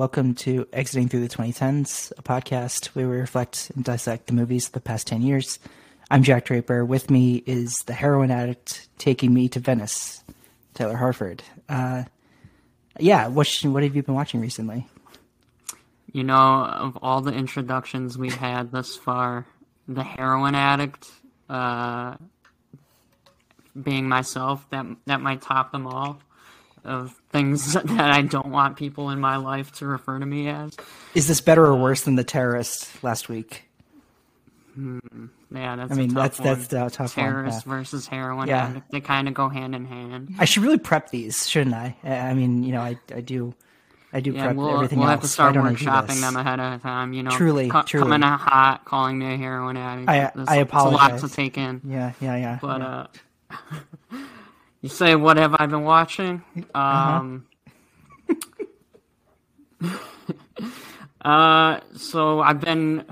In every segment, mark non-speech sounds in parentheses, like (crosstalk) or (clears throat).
welcome to Exiting Through the 2010s, a podcast where we reflect and dissect the movies of the past 10 years. I'm Jack Draper. With me is the heroin addict taking me to Venice, Taylor Harford. Uh, yeah, what, what have you been watching recently? You know, of all the introductions we've had thus far, the heroin addict uh, being myself, that that might top them all of things (laughs) that I don't want people in my life to refer to me as. Is this better or worse than the terrorist last week? Hmm, yeah, that's. I mean, that's one. that's the tough terrorist one. versus heroin Yeah. addict. They kind of go hand in hand. I should really prep these, shouldn't I? I mean, you know, I I do, I do Yeah, prep we'll, everything we'll else. have to start don't I do workshopping them ahead of time. You know, Truly, co- truly. coming out hot, calling me a heroin addict. I- I It's a lot apologize. to take in. Yeah, yeah, yeah. But yeah. uh, (laughs) you say, what have I been watching? Uh-huh. Um, (laughs) uh, so I've been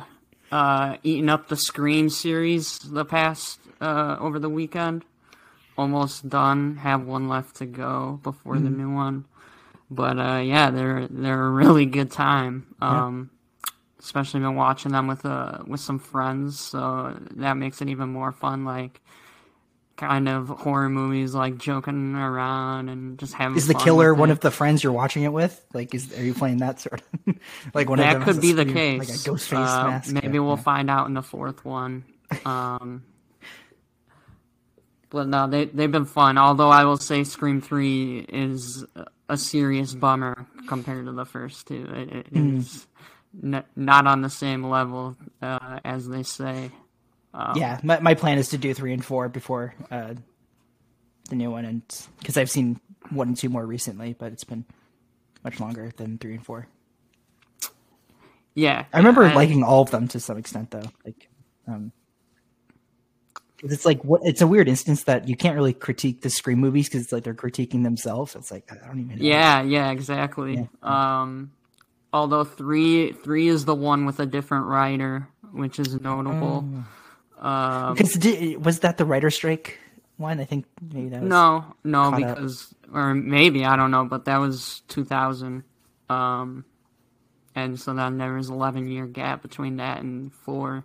uh, eating up the Scream series the past uh, over the weekend. Almost done. Have one left to go before the Mm-hmm. new one. But uh, yeah, they're they're a really good time. Um, Especially been watching them with uh with some friends, so that makes it even more fun. Like kind of horror movies, like joking around and just having. is the killer one of the friends you're watching it with? Like, is are you playing that sort of (laughs) like one of that could be the case. like a ghost face Uh, mask? Maybe we'll yeah. find out in the fourth one. Um, but no, they they've been fun. Although I will say, Scream Three is a serious bummer compared to the first two. It, it Hmm. is n- not on the same level uh, as they say. Um, Yeah, my my plan is to do three and four before uh, the new one, and because I've seen one and two more recently, but it's been much longer than three and four. yeah. I remember I- liking all of them to some extent, though. Like, um, it's like what it's a weird instance that you can't really critique the Scream movies because it's like they're critiquing themselves. It's like I don't even. know. Yeah, yeah, exactly. Um, although three three is the one with a different writer, which is notable. Um, because di- was that the writer strike one? I think maybe that was. no, no, caught up. because or maybe I don't know, but that was two thousand. Um, and so then there was eleven year gap between that and 4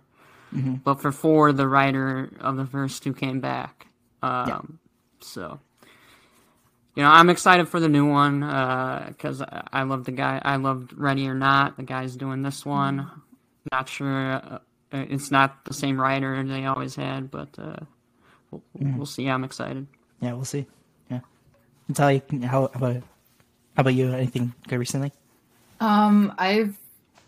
Mm-hmm. But for four, the writer of the first two came back. Um, so. You know, I'm excited for the new one because I I love the guy. I loved Ready or Not. The guy's doing this one. Not sure. Uh, it's not the same writer they always had, but uh, we'll, we'll see. I'm excited. Yeah, we'll see. Yeah, Natalia, how, how about how about you? Anything good recently? Um, I've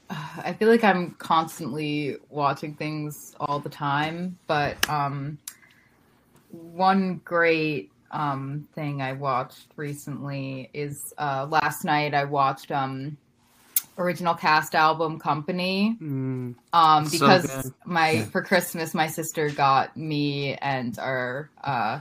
I feel like I'm constantly watching things all the time, but um one great um thing I watched recently is uh last night I watched um original cast album Company Mm, um because good. my for Christmas my sister got me and our uh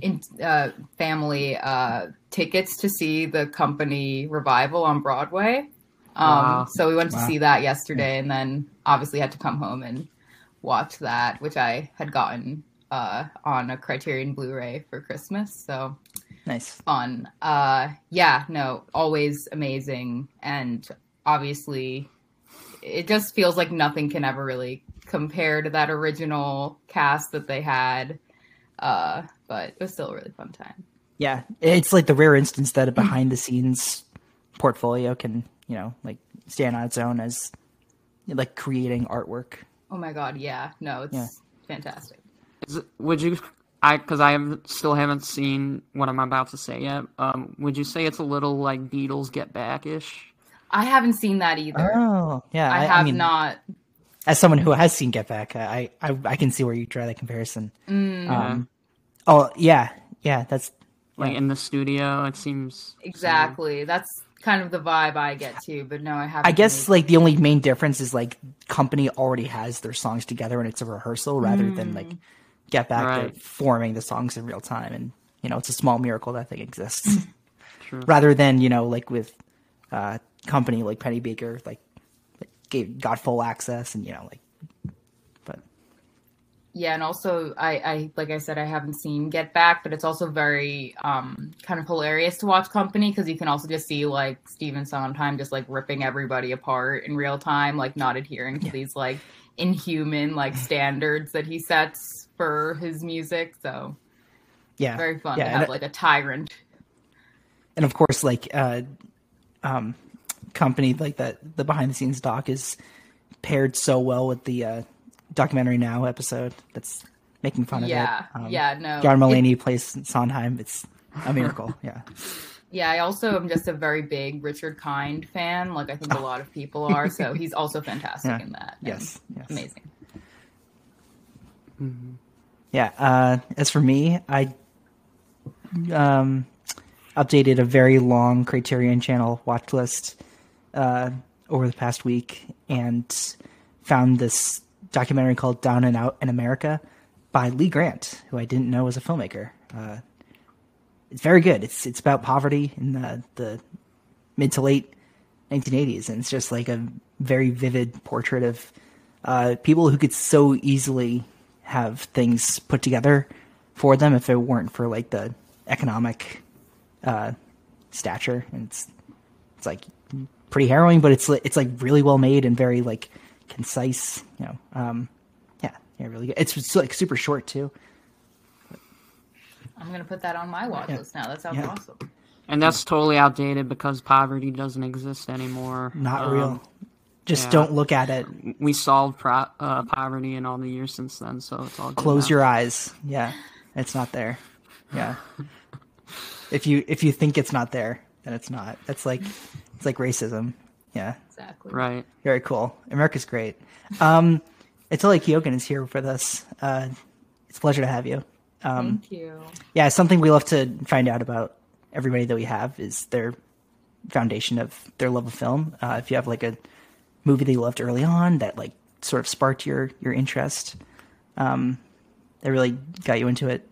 in uh family uh tickets to see the company revival on Broadway. Um Wow. so we went to see that yesterday and then obviously had to come home and watch that which I had gotten uh on a Criterion Blu-ray for Christmas. So Nice. fun. Uh yeah, no, always amazing and obviously it just feels like nothing can ever really compare to that original cast that they had. Uh but it was still a really fun time. Yeah, it's like the rare instance that a behind the scenes portfolio can, you know, like stand on its own as like creating artwork. Oh my god, yeah. No, it's Yeah. fantastic. is it, would you? I because I have, still haven't seen what I'm about to say yet. Um, would you say it's a little like Beatles Get Back ish? I haven't seen that either. Oh, yeah. I have mean, not As someone who has seen Get Back, I I, I can see where you draw that comparison. Mm. Um, oh yeah, yeah. That's Like Yeah. in the studio, it seems exactly. That's kind of the vibe I get too, but no, I haven't. I guess really- like the only main difference is like company already has their songs together and it's a rehearsal rather than like get back Right. forming the songs in real time and you know it's a small miracle that thing exists (laughs) True. rather than you know like with uh company like Pennebaker like, like gave got full access and you know like but Yeah, and also I, I like I said I haven't seen Get Back, but it's also very um kind of hilarious to watch Company because you can also just see like Stephen Sondheim just like ripping everybody apart in real time, like not adhering to Yeah. these like inhuman like standards that he sets for his music. So Yeah, very fun Yeah, to have like a tyrant. and of course, like uh, um, company like that, the behind the scenes doc is paired so well with the uh, documentary now episode that's making fun Yeah, of it. Um, yeah, no. John it- plays Sondheim. It's a miracle. (laughs) yeah, Yeah, I also am just a very big Richard Kind fan. Like I think a lot of people are. So (laughs) he's also fantastic Yeah. in that. yes, yes. amazing. Yeah. Uh, as for me, I um, updated a very long Criterion Channel watch list uh, over the past week and found this documentary called Down and Out in America by Lee Grant, who I didn't know was a filmmaker. Uh, it's very good. It's it's about poverty in the, the mid to late 1980s, and it's just like a very vivid portrait of uh, people who could so easily have things put together for them if it weren't for like the economic uh, stature. And it's it's like pretty harrowing, but it's li- it's like really well made and very like concise. You know, um, yeah, yeah, really good. It's, it's like super short too. I'm gonna put that on my watch Yeah. list now. That sounds Yeah. awesome. And that's totally outdated because poverty doesn't exist anymore. Not Um, real. Just yeah. don't look at it. We solved pro- uh, poverty in all the years since then, so it's all good Close now. your eyes. Yeah, it's not there. Yeah. (laughs) if you if you think it's not there, then it's not. That's like it's like racism. Yeah. Exactly. right. Very cool. America's great. Um, Natalia Keogan is here with us. Uh, it's a pleasure to have you. Um, Thank you. yeah, something we love to find out about everybody that we have is their foundation of their love of film. Uh, if you have like a movie that you loved early on that like sort of sparked your your interest, um, that really got you into it.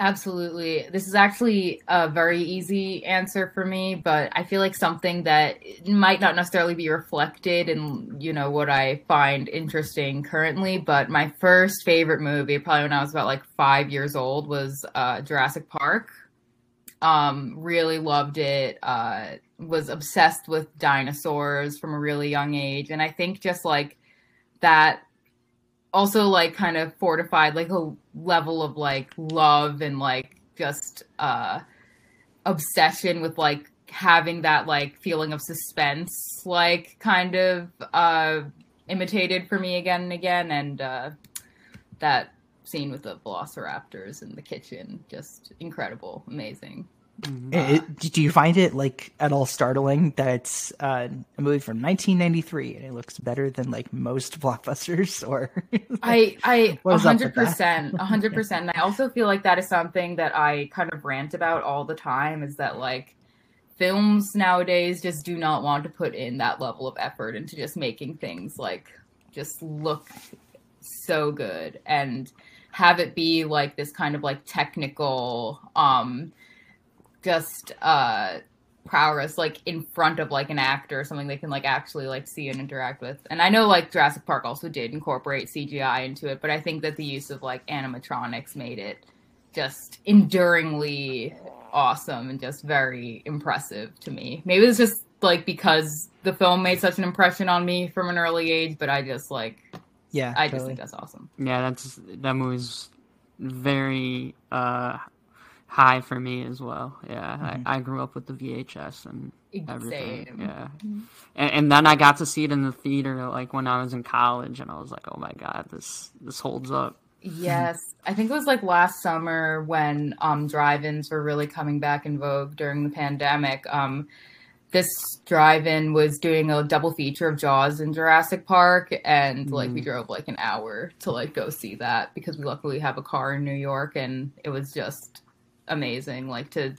Absolutely. This is actually a very easy answer for me, but I feel like something that might not necessarily be reflected in, you know, what I find interesting currently. But my first favorite movie, probably when I was about like five years old, was uh, Jurassic Park. Um, really loved it. Uh, was obsessed with dinosaurs from a really young age. And I think just like that also like kind of fortified like a level of like love and like just uh obsession with like having that like feeling of suspense like kind of uh imitated for me again and again. And uh that scene with the velociraptors in the kitchen just incredible amazing It- it- do you find it like at all startling that it's uh, a movie from 1993 and it looks better than like most blockbusters? (laughs) Or I I (laughs) What a is up with hundred percent, (laughs) a hundred percent. And I also feel like that is something that I kind of rant about all the time. Is that like films nowadays just do not want to put in that level of effort into just making things like just look so good and have it be like this kind of like technical um just uh prowess like in front of like an actor or something they can like actually like see and interact with. And i know like jurassic park also did incorporate cgi into it but i think that the use of like animatronics made it just enduringly awesome and just very impressive to me. Maybe it's just like because the film made such an impression on me from an early age but i just like yeah, i just think that's awesome. Yeah, that's that movie's very uh, high for me as well. Yeah, Mhm. I, I grew up with the VHS and everything. Same. Yeah, and, and then I got to see it in the theater like when I was in college, and I was like, oh my god, this this holds up. Yes, (laughs) I think it was like last summer when um, drive-ins were really coming back in vogue during the pandemic. Um, this drive-in was doing a double feature of Jaws and Jurassic Park, and like we Mm. drove like an hour to like go see that because we luckily have a car in New York, and it was just amazing. Like to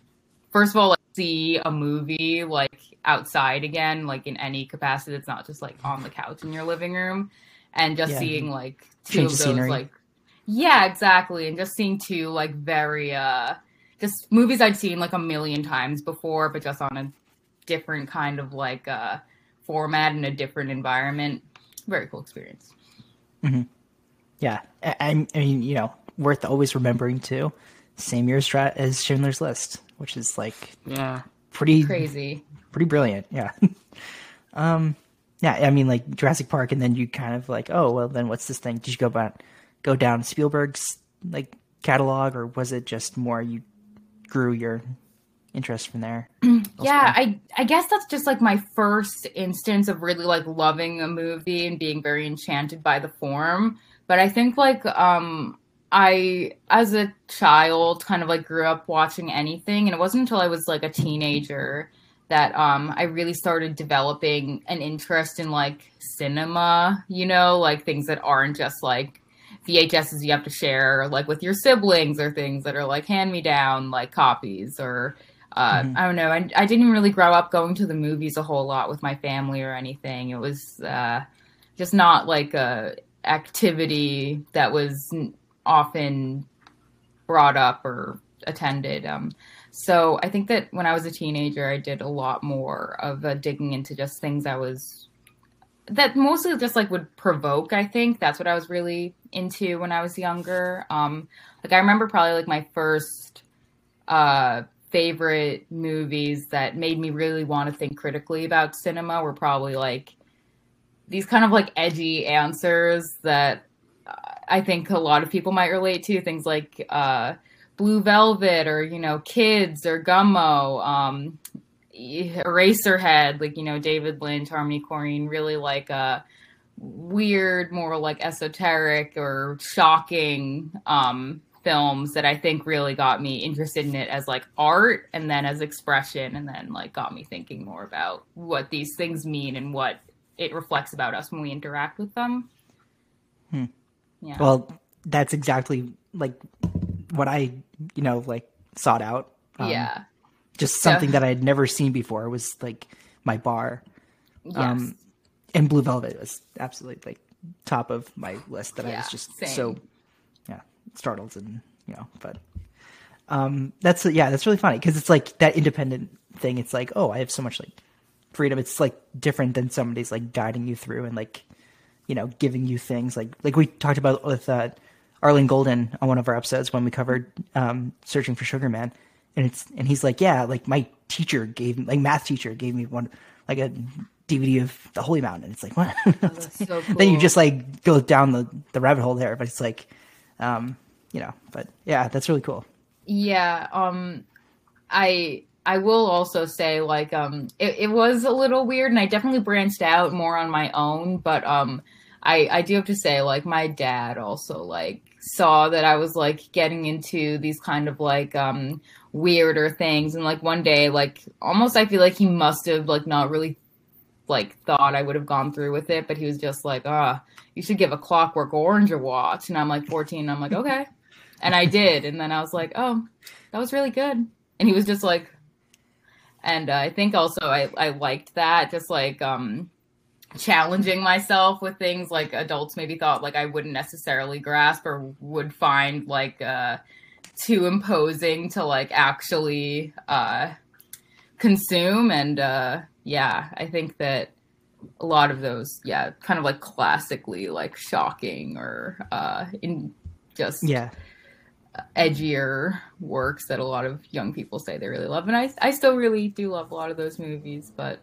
first of all like, see a movie like outside again, like in any capacity. It's not just like on the couch in your living room, and just Yeah. seeing like two Change of those scenery. like yeah, exactly. And just seeing two like very uh just movies I'd seen like a million times before, but just on a different kind of like uh format in a different environment. Very cool experience. Yeah, I, I mean, you know, worth always remembering too. Same year as, as Schindler's List, which is like yeah, pretty crazy, pretty brilliant. Yeah. (laughs) um, yeah, I mean, like Jurassic Park, and then you kind of like, oh, well, then what's this thing? Did you go about go down Spielberg's like catalog, or was it just more you grew your interest from there? (clears throat) yeah, I I guess that's just like my first instance of really like loving a movie and being very enchanted by the form. But I think like um I as a child kind of like grew up watching anything and it wasn't until I was like a teenager that um I really started developing an interest in like cinema, you know, like things that aren't just like VHSs you have to share like with your siblings or things that are like hand me down like copies or uh, mm-hmm. I don't know. I, I didn't really grow up going to the movies a whole lot with my family or anything. It was uh, just not like a activity that was often brought up or attended. Um, so I think that when I was a teenager, I did a lot more of uh, digging into just things I was that mostly just like would provoke. I think that's what I was really into when I was younger. Um, like I remember probably like my first uh, favorite movies that made me really want to think critically about cinema were probably like these kind of like edgy answers that I think a lot of people might relate to. Things like uh, Blue Velvet or, you know, Kids or Gummo, um, Eraserhead, like, you know, David Lynch, Harmony Korine, really like a uh, weird, more like esoteric or shocking um, films that I think really got me interested in it as like art and then as expression and then like got me thinking more about what these things mean and what it reflects about us when we interact with them. Hmm. Yeah. Well, that's exactly like what I, you know, like sought out. Um, yeah. Just something that I had never seen before it was like my bar. Yes. Um, and Blue Velvet was absolutely like top of my list that yeah, I was just same. so yeah startled and you know but um that's yeah that's really funny because it's like that independent thing it's like oh I have so much like freedom it's like different than somebody's like guiding you through and like you know, giving you things like like we talked about with uh, Arlene Golden on one of our episodes when we covered um, searching for Sugar Man, and it's and he's like, yeah, like my teacher gave like math teacher gave me one like a DVD of the Holy Mountain. It's like what? Oh, (laughs) so cool. then you just like go down the the rabbit hole there, but it's like, um, you know, but yeah, that's really cool. Yeah, um, I I will also say like um it, it was a little weird and I definitely branched out more on my own, but um I I do have to say like my dad also like saw that I was like getting into these kind of like um weirder things and like one day like almost I feel like he must have like not really like thought I would have gone through with it, but he was just like, ah, you should give a clockwork orange a watch. And I'm like 14, I'm like, okay. and I did. And then I was like, oh, that was really good. And he was just like, and uh, I think also I, I liked that, just like um challenging myself with things like adults maybe thought like I wouldn't necessarily grasp or would find like uh too imposing to like actually uh consume. And uh yeah I think that a lot of those yeah kind of like classically like shocking or uh in just yeah. edgier works that a lot of young people say they really love. And I I still really do love a lot of those movies but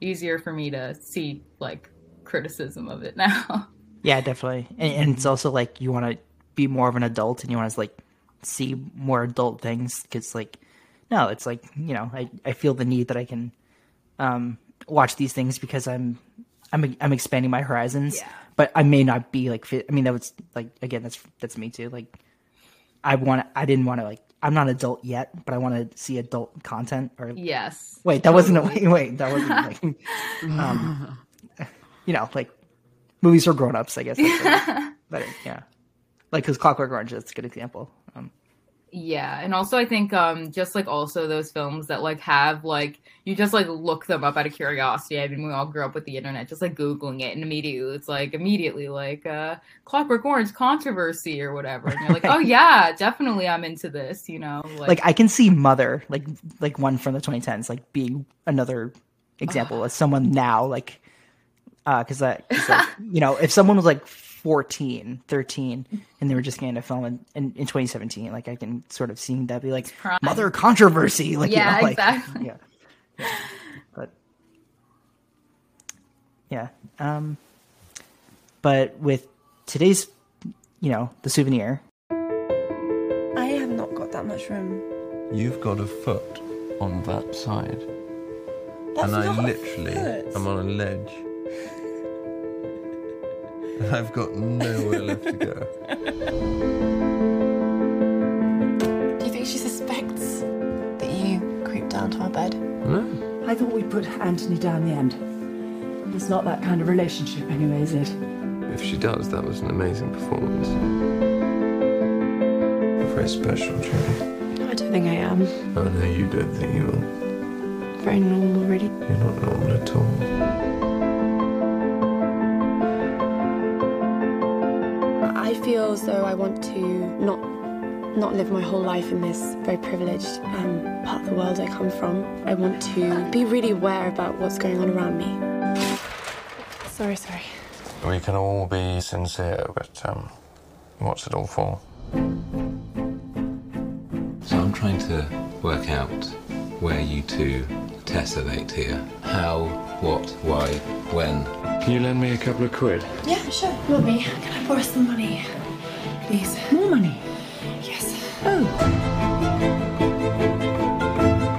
easier for me to see like criticism of it (laughs) now. Yeah, definitely. And, and it's also like you want to be more of an adult and you want to like see more adult things because like no, it's like you know I I feel the need that I can um watch these things because I'm I'm I'm expanding my horizons. Yeah. But I may not be like fit. I mean that was like again that's that's me too. Like I want I didn't want to like I'm not adult yet, but I want to see adult content. Or yes. Wait, that totally. wasn't a wait. (laughs) Wait, that wasn't like, (laughs) um, you know, like movies for grown-ups. I guess. (laughs) but yeah, like because Clockwork Orange is a good example. Yeah, and also I think um just like also those films that like have like you just like look them up out of curiosity. I mean, we all grew up with the internet, just like googling it, and immediately it's like immediately like uh Clockwork Orange controversy or whatever, and you're like, oh (laughs) yeah, definitely I'm into this. You know, like, like I can see Mother, like like one from the 2010s, like being another example as someone now, like uh, because I, like, (laughs) you know, if someone was like 14, 13, and they were just getting a film in, in, in 2017. Like I can sort of seeing that be like mother controversy. Like Yeah, you know, like, exactly. Yeah. yeah. But yeah. Um but with today's you know, the souvenir, I have not got that much room. You've got a foot on that side. That's and I not a literally foot. am on a ledge. And (laughs) I've got nowhere left to go. Do you think she suspects that you creeped down to our bed? No. I thought we'd put Anthony down the end. It's not that kind of relationship anyway, is it? If she does, that was an amazing performance. Very special, Julie. I don't think I am. Oh no, you don't think you are. Very normal, really. You're not normal at all. I feel as though I want to not not live my whole life in this very privileged um, part of the world I come from. I want to be really aware about what's going on around me. Sorry, sorry. We can all be sincere, but um, what's it all for? So I'm trying to work out where you two tessellate here. How, what, why, when. Can you lend me a couple of quid? Yeah, sure. Will be. Can I borrow some money, please? More money. Yes. Oh.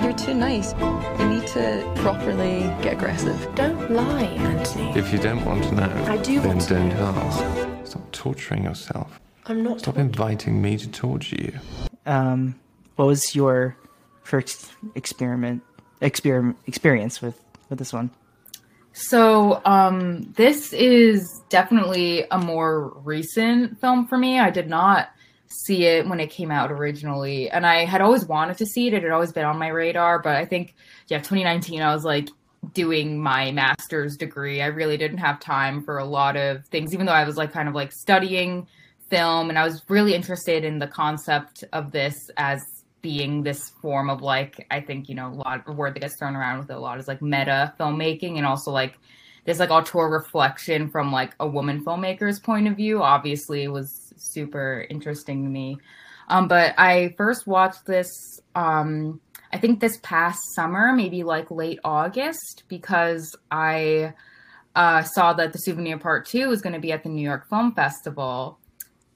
You're too nice. You need to properly get aggressive. Don't lie, Anthony. If you don't want to know, I do then want don't know. ask. Stop torturing yourself. I'm not. Stop inviting me to torture you. um what was your first experiment experiment experience with with this one? So, um, this is definitely a more recent film for me. I did not see it when it came out originally, and I had always wanted to see it. It had always been on my radar, but I think, yeah, 2019, I was like doing my master's degree. I really didn't have time for a lot of things, even though I was like kind of like studying film, and I was really interested in the concept of this as being this form of like I think you know a lot a word that gets thrown around with it a lot is like meta filmmaking and also like this like auteur reflection from like a woman filmmaker's point of view obviously was super interesting to me. Um but I first watched this um I think this past summer maybe like late August because I uh saw that the souvenir part 2 was going to be at the New York Film Festival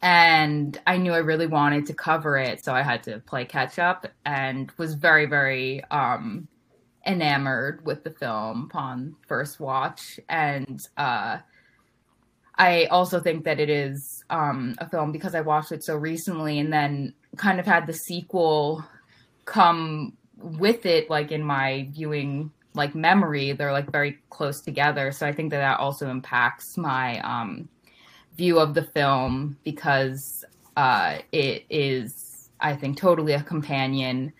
and I knew I really wanted to cover it, so I had to play catch up and was very, very um, enamored with the film upon first watch. And uh, I also think that it is um, a film because I watched it so recently and then kind of had the sequel come with it, like in my viewing like memory. They're like very close together, so I think that that also impacts my um, view of the film because uh, it is, I think, totally a companion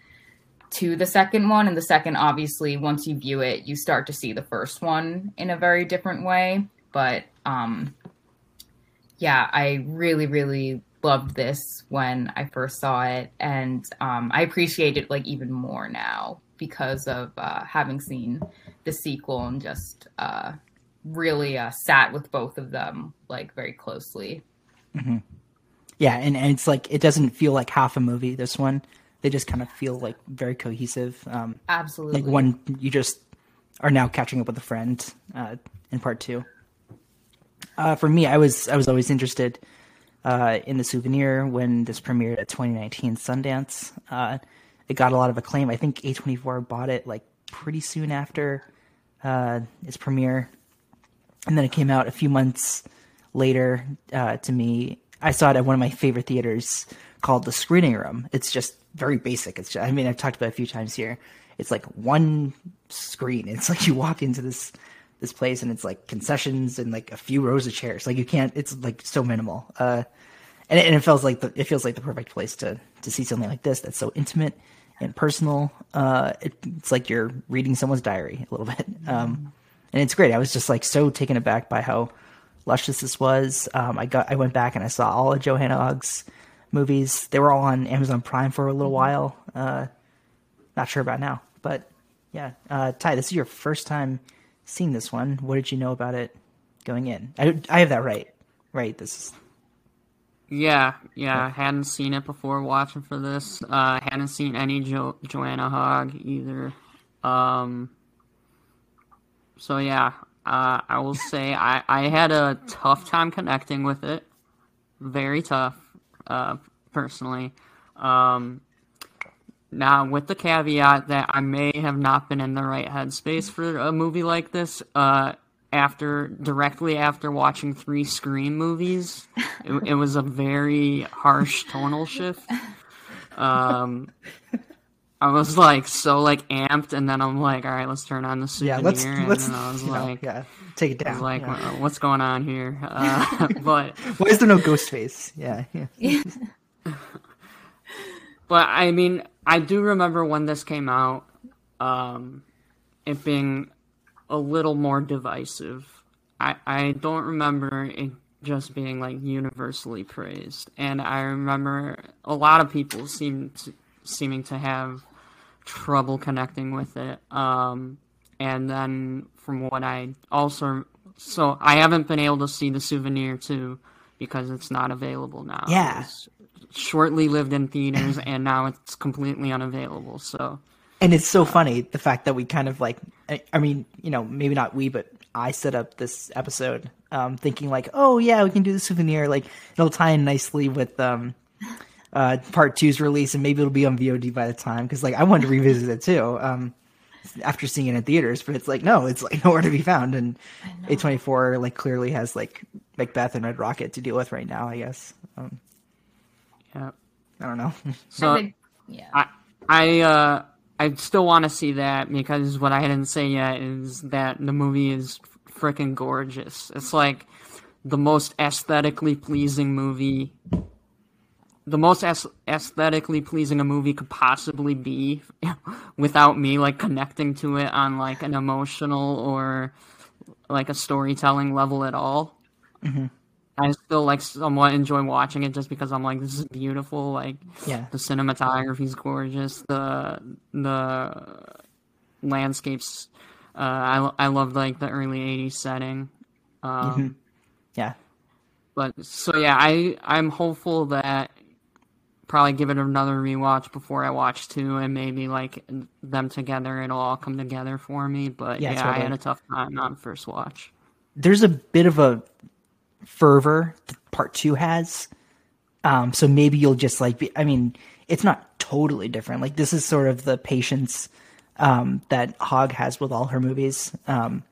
to the second one. And the second, obviously, once you view it, you start to see the first one in a very different way. But um, yeah, I really, really loved this when I first saw it, and um, I appreciate it like even more now because of uh, having seen the sequel and just uh, really uh, sat with both of them like very closely. Yeah, and, and it's like it doesn't feel like half a movie. This one, they just kind of feel like very cohesive. Um, Absolutely, like one, you just are now catching up with a friend uh, in part two. Uh, for me, I was I was always interested uh, in the souvenir when this premiered at 2019 Sundance. Uh, it got a lot of acclaim. I think A24 bought it like pretty soon after uh, its premiere, and then it came out a few months later uh, to me. I saw it at one of my favorite theaters called the Screening Room. It's just very basic. It's just, I mean I've talked about it a few times here. It's like one screen. (laughs) It's like you walk into this this place and it's like concessions and like a few rows of chairs. Like you can't. It's like so minimal. Uh, and it, and it feels like the it feels like the perfect place to to see something like this that's so intimate and personal. Uh, it, it's like you're reading someone's diary a little bit. Um, and it's great. I was just like so taken aback by how luscious this was. Um, I got I went back and I saw all of Joanna Hogg's movies. They were all on Amazon Prime for a little while. Uh, not sure about now, but yeah. Uh, Ty, this is your first time seeing this one. What did you know about it going in? I, I have that right. right? This is Yeah, yeah. Hadn't seen it before watching for this. Uh, hadn't seen any jo- Joanna Hogg either. Um, so yeah, uh, I will say I, I had a tough time connecting with it. Very tough, uh, personally. Um, now, with the caveat that I may have not been in the right headspace for a movie like this, uh, after directly after watching three Scream movies, it, it was a very harsh tonal shift. Um, I was like so like amped, and then I'm like, all right, let's turn on the souvenir, yeah. Let's and let's then I was you know, yeah, take it I down. was like, yeah. "Uh, what's going on here? Uh, (laughs) but Why is there no ghost face? Yeah, (laughs) yeah. But I mean, I do remember when this came out, um, it being a little more divisive. I I don't remember it just being like universally praised, and I remember a lot of people seemed to, seeming to have trouble connecting with it. Um, and then from what I also so I haven't been able to see the souvenir too because it's not available now. Yeah. It's shortly lived in theaters and now it's completely unavailable. So And it's so funny the fact that we kind of like, I, mean, you know, maybe not we, but I set up this episode um, thinking like, oh yeah, we can do the souvenir. Like it'll tie in nicely with um, uh, part two's release, and maybe it'll be on VOD by the time. Because like I wanted to revisit it too um, after seeing it in theaters, but it's like no, it's like (laughs) nowhere to be found. And A twenty four like clearly has like Macbeth and Red Rocket to deal with right now. I guess. Um, yeah. I don't know. So think- yeah. I I uh I still want to see that because what I didn't say yet is that the movie is freaking gorgeous. It's like the most aesthetically pleasing movie the most aes- aesthetically pleasing a movie could possibly be (laughs) without me like connecting to it on like an emotional or like a storytelling level at all. I still like somewhat enjoy watching it just because I'm like this is beautiful like yeah. the cinematography is gorgeous the the landscapes uh I, I love like the early 80s setting um Yeah. but so yeah I I'm hopeful that probably give it another rewatch before I watch two and maybe like them together it'll all come together for me but Yeah, yeah, I had a tough time on first watch there's a bit of a fervor that part two has. Um, so maybe you'll just like be, I mean, it's not totally different. Like this is sort of the patience, um, that Hogg has with all her movies. Um,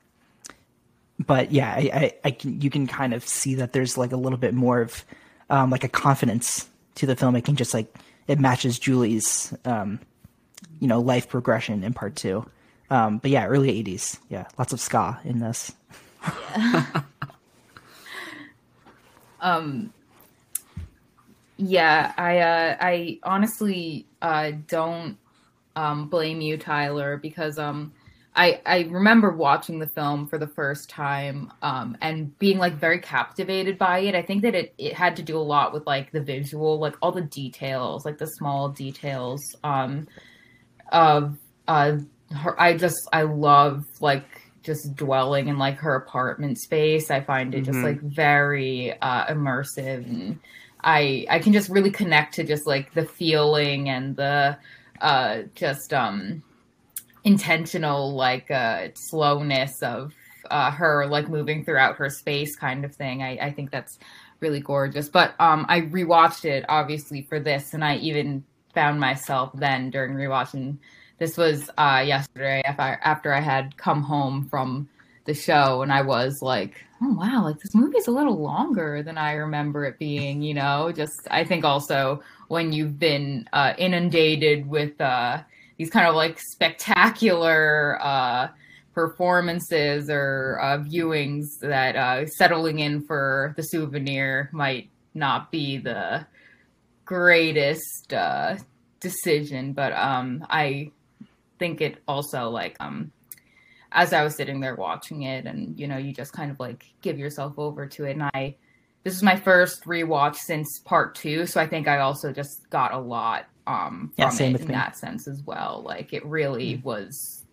but yeah, I, I, I can, you can kind of see that there's like a little bit more of, um, like a confidence to the filmmaking, just like it matches Julie's, um, you know, life progression in part two. Um, but yeah, early eighties. Yeah. Lots of ska in this. (laughs) Um Yeah, I uh, I honestly uh, don't um, blame you, Tyler, because um, I I remember watching the film for the first time um, and being like very captivated by it. I think that it it had to do a lot with like the visual, like all the details, like the small details um, of uh, her. I just I love like just dwelling in like her apartment space. I find it just Mhm. like very uh, immersive and. I I can just really connect to just like the feeling and the uh just um intentional like uh slowness of uh her like moving throughout her space kind of thing. I I think that's really gorgeous. But um I rewatched it obviously for this and I even found myself then during rewatching this was uh yesterday after I, after I had come home from the show and I was like, oh wow, like this movie's a little longer than I remember it being, you know? Just I think also when you've been uh inundated with uh these kind of like spectacular uh performances or uh viewings that uh settling in for the souvenir might not be the greatest uh decision, but um I think it also like um as I was sitting there watching it, and you know, you just kind of like give yourself over to it. And I, this is my first rewatch since part two, so I think I also just got a lot um Yeah, same it with in me. that sense as well. Like it really was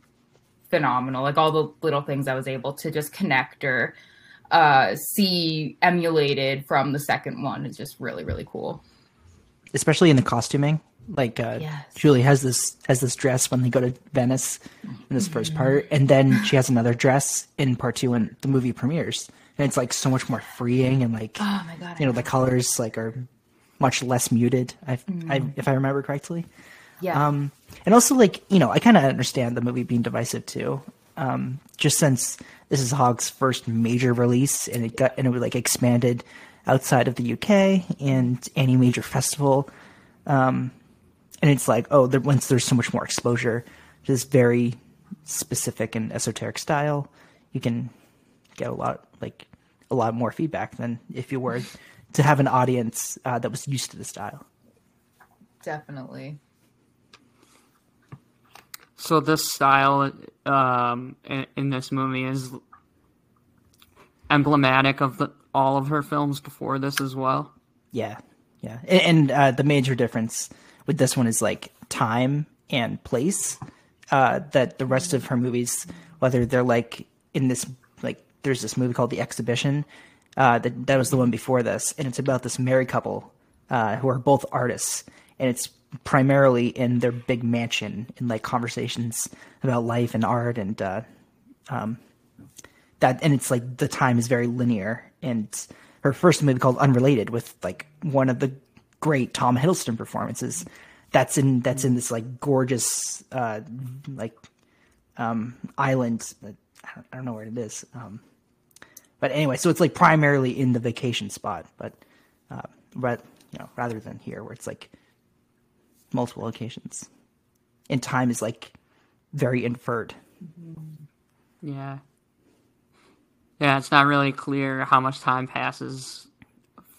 phenomenal. Like all the little things I was able to just connect or uh, see emulated from the second one is just really really cool. especially in the costuming. Like uh, Yes. Julie has this has this dress when they go to Venice in this first part, and then she has another dress in part two when the movie premieres, and it's like so much more freeing and like Oh my god! you know the colors like are much less muted. I, I if I remember correctly. yeah. Um, and also like you know, I kind of understand the movie being divisive too. Um, just since this is Hogg's first major release, and it got and it was like expanded outside of the UK and any major festival. Um, and it's like, oh, there, once there's so much more exposure to this very specific and esoteric style, you can get a lot like a lot more feedback than if you were to have an audience uh, that was used to the style. Definitely. So this style um, in, in this movie is emblematic of the, all of her films before this as well. Yeah, yeah, and, and uh, the major difference with this one is like time and place. Uh, that the rest of her movies, whether they're like in this, like there's this movie called The Exhibition, uh, that that was the one before this, and it's about this married couple uh, who are both artists, and it's primarily in their big mansion in like conversations about life and art and uh, that and it's like the time is very linear and her first movie called unrelated with like one of the great tom hiddleston performances that's in that's in this like gorgeous uh like um island I don't- I don't know where it is um but anyway so it's like primarily in the vacation spot but uh but you know rather than here where it's like multiple locations and time is like very inferred Yeah. Yeah, it's not really clear how much time passes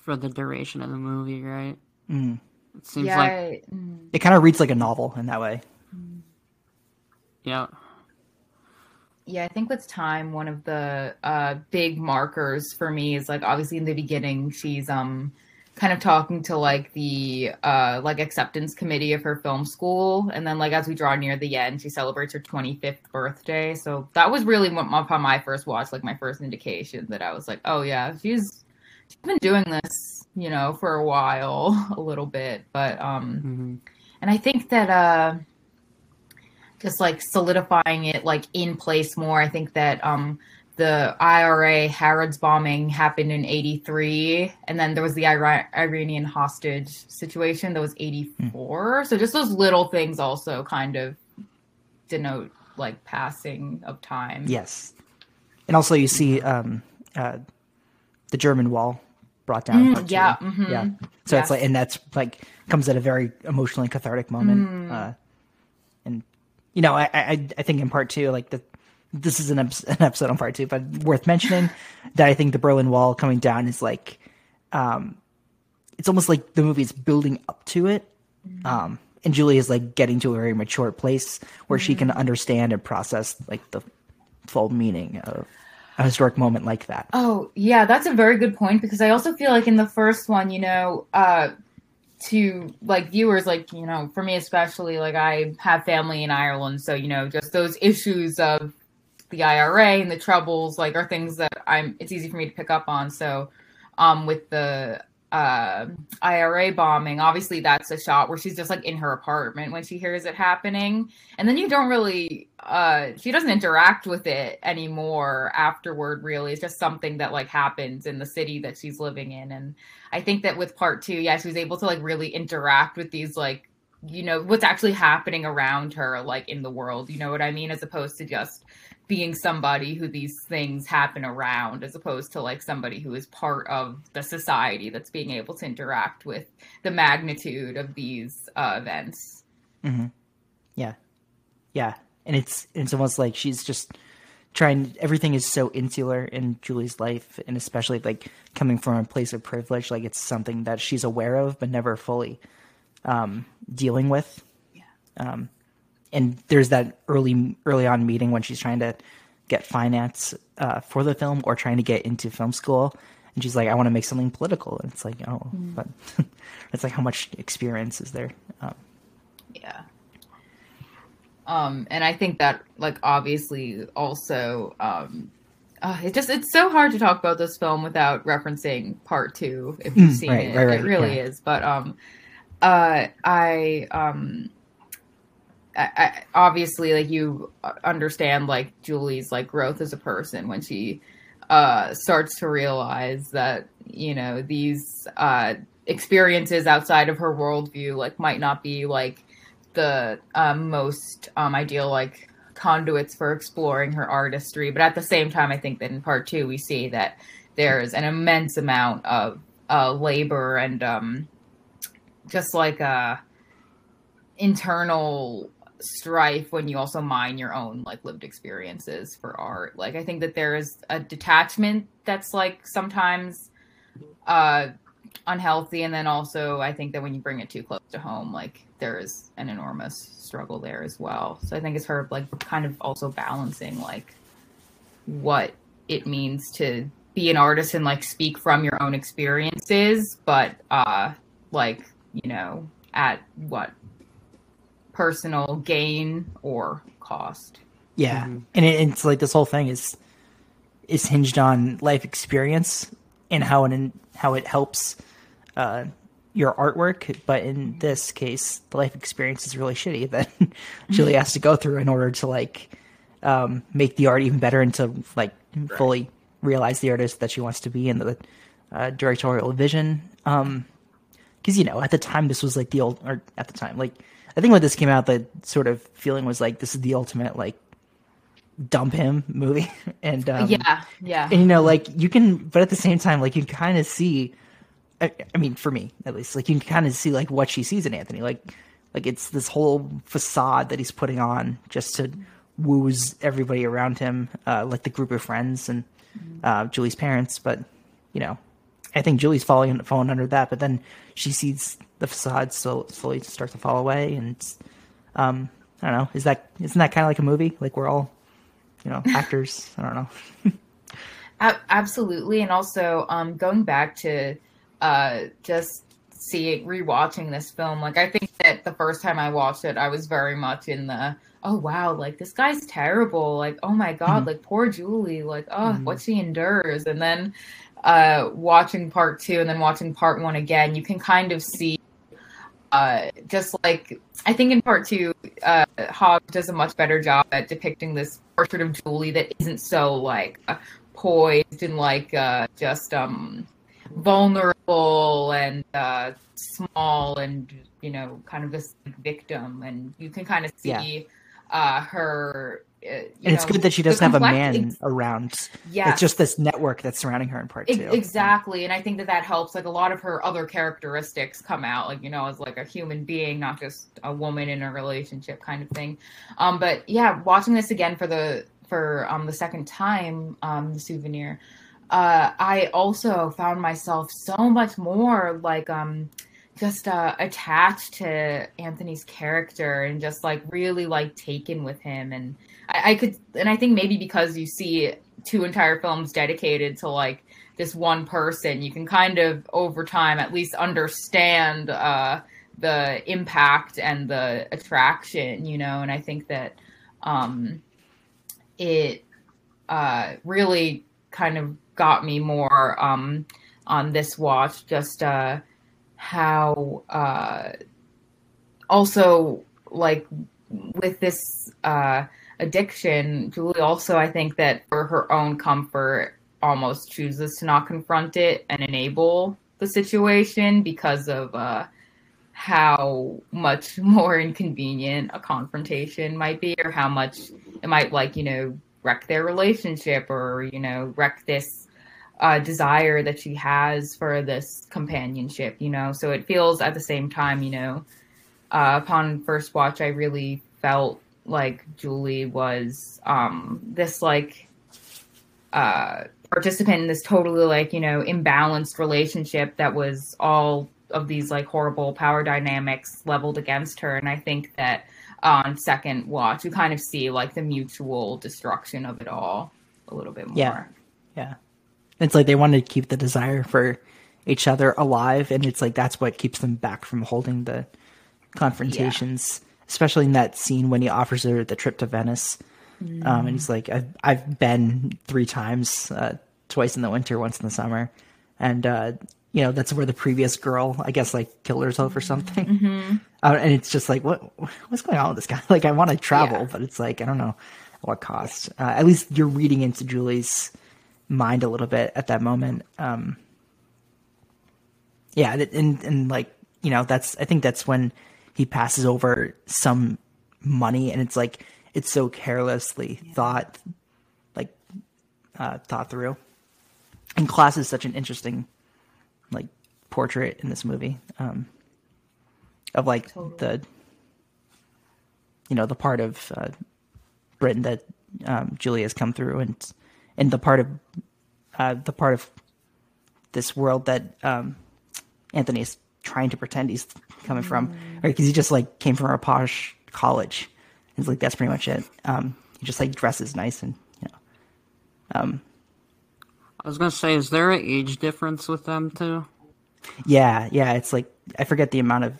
for the duration of the movie, right? Mm. It seems yeah. like I- mm. it kind of reads like a novel in that way yeah. Yeah, I think with time, one of the uh, big markers for me is like obviously in the beginning, she's um kind of talking to like the uh like acceptance committee of her film school, and then like as we draw near the end, she celebrates her 25th birthday. So that was really what upon my first watch, like my first indication that I was like, oh yeah, she's she's been doing this, you know, for a while, (laughs) a little bit, but um, and I think that uh just like solidifying it like in place more. I think that um the IRA Harrods bombing happened in 83 and then there was the Ira- Iranian hostage situation that was 84. So just those little things also kind of denote like passing of time. Yes, and also you see um, uh, the German wall brought down. Mm, yeah, mhm. yeah. So Yes. it's like, and that's like comes at a very emotionally cathartic moment. Mm. Uh, you know, I, I I think in part two, like the this is an, an episode on part two, but worth mentioning (laughs) that I think the Berlin Wall coming down is like, um, it's almost like the movie is building up to it. Um, and Julie is like getting to a very mature place where she can understand and process like the full meaning of a historic moment like that. Oh, yeah, that's a very good point because I also feel like in the first one, you know, uh to like viewers like, you know, for me especially like I have family in Ireland, so you know, just those issues of the IRA and the troubles like are things that I'm it's easy for me to pick up on. So um with the uh IRA bombing, obviously that's a shot where she's just like in her apartment when she hears it happening. And then you don't really uh she doesn't interact with it anymore afterward really. It's just something that like happens in the city that she's living in. And I think that with part two, yeah, she was able to like really interact with these like you know what's actually happening around her like in the world you know what i mean as opposed to just being somebody who these things happen around as opposed to like somebody who is part of the society that's being able to interact with the magnitude of these uh, events Yeah. Yeah. And it's it's almost like she's just trying everything is so insular in Julie's life and especially like coming from a place of privilege, like it's something that she's aware of but never fully um dealing with. Yeah. Um and there's that early early on meeting when she's trying to get finance uh, for the film or trying to get into film school and she's like i want to make something political and it's like oh but (laughs) it's like how much experience is there um, yeah um and i think that like obviously also um uh, it just it's so hard to talk about this film without referencing part two if you've Mm, seen right, it. right, right, it really yeah. is. But um, uh, I um, I, I obviously like you understand like Julie's like growth as a person when she uh starts to realize that you know these uh experiences outside of her worldview like might not be like the um, most um, ideal like conduits for exploring her artistry. But at the same time i think that in part two we see that there's an immense amount of uh, labor and um, just like uh, internal strife when you also mine your own like lived experiences for art. Like i think that there is a detachment that's like sometimes uh unhealthy and then also i think that when you bring it too close to home like there is an enormous struggle there as well. So i think it's her like kind of also balancing like what it means to be an artist and like speak from your own experiences but uh like you know at what personal gain or cost Yeah, and it, it's like this whole thing is is hinged on life experience and how it how it helps uh, your artwork. But in this case, the life experience is really shitty that (laughs) Julie has to go through in order to like um, make the art even better and to like fully realize the artist that she wants to be and the uh, directorial vision. Um, because you know at the time this was like the old or at the time like I think when this came out the sort of feeling was like this is the ultimate like dump him movie. (laughs) And um, yeah yeah. and you know like you can but at the same time like you can kind of see I, I mean for me at least like you can kind of see like what she sees in Anthony. Like like it's this whole facade that he's putting on just to woos everybody around him uh, like the group of friends and uh, Julie's parents. But you know I think Julie's falling falling under that, but then she sees the facade so slowly start to fall away, and um, I don't know. Is that isn't that kind of like a movie? Like we're all, you know, (laughs) actors. I don't know. Absolutely and also um going back to uh just seeing rewatching this film like i think that the first time i watched it i was very much in the oh wow like this guy's terrible like oh my god like poor julie like oh what she endures and then uh watching part two and then watching part one again you can kind of see uh just like i think in part two uh hogg does a much better job at depicting this portrait of julie that isn't so like uh, poised and like uh just um vulnerable and uh small and you know kind of this victim and you can kind of see Yeah. uh her it's know, good that she doesn't have a man ex- around. Yeah, It's just this network that's surrounding her in part two. Exactly, and I think that that helps. Like a lot of her other characteristics come out, like you know, as like a human being, not just a woman in a relationship kind of thing. Um, but yeah, watching this again for the for um the second time, um, the souvenir, uh, I also found myself so much more like um just uh attached to Anthony's character and just like really like taken with him and I, I could and I think maybe because you see two entire films dedicated to like this one person, you can kind of over time at least understand uh the impact and the attraction, you know, and I think that um it uh really kind of got me more um on this watch just uh how uh also like with this uh addiction julie also i think that for her own comfort almost chooses to not confront it and enable the situation because of uh how much (laughs) more inconvenient a confrontation might be or how much it might like you know wreck their relationship or you know wreck this uh, desire that she has for this companionship you know? So it feels at the same time you know uh, upon first watch i really felt like julie was um this like uh participant in this totally like you know imbalanced relationship that was all of these like horrible power dynamics leveled against her and i think that on second watch you kind of see like the mutual destruction of it all a little bit more Yeah. Yeah. It's like they wanted to keep the desire for each other alive, and it's like that's what keeps them back from holding the confrontations, especially in that scene when he offers her the trip to Venice. Um, and he's like, I've I've been three times, uh, twice in the winter, once in the summer, and uh, you know that's where the previous girl, I guess, like killed herself or something. Uh, and it's just like, what what's going on with this guy? (laughs) Like, I want to travel, Yeah. but it's like I don't know what cost. Uh, at least you're reading into Julie's mind a little bit at that moment. Um, yeah, and and like you know, that's I think that's when he passes over some money, and it's like it's so carelessly thought, like uh, thought through. And class is such an interesting, like portrait in this movie, um, of like the, you know, the part of uh, Britain that um, Julie has come through, and and the part of uh, the part of this world that um, Anthony is trying to pretend he's coming from, right? Because he just like came from a posh college. And it's like that's pretty much it. Um, he just like dresses nice and you know, Um, I was gonna say, is there an age difference with them too? yeah, yeah. It's like I forget the amount of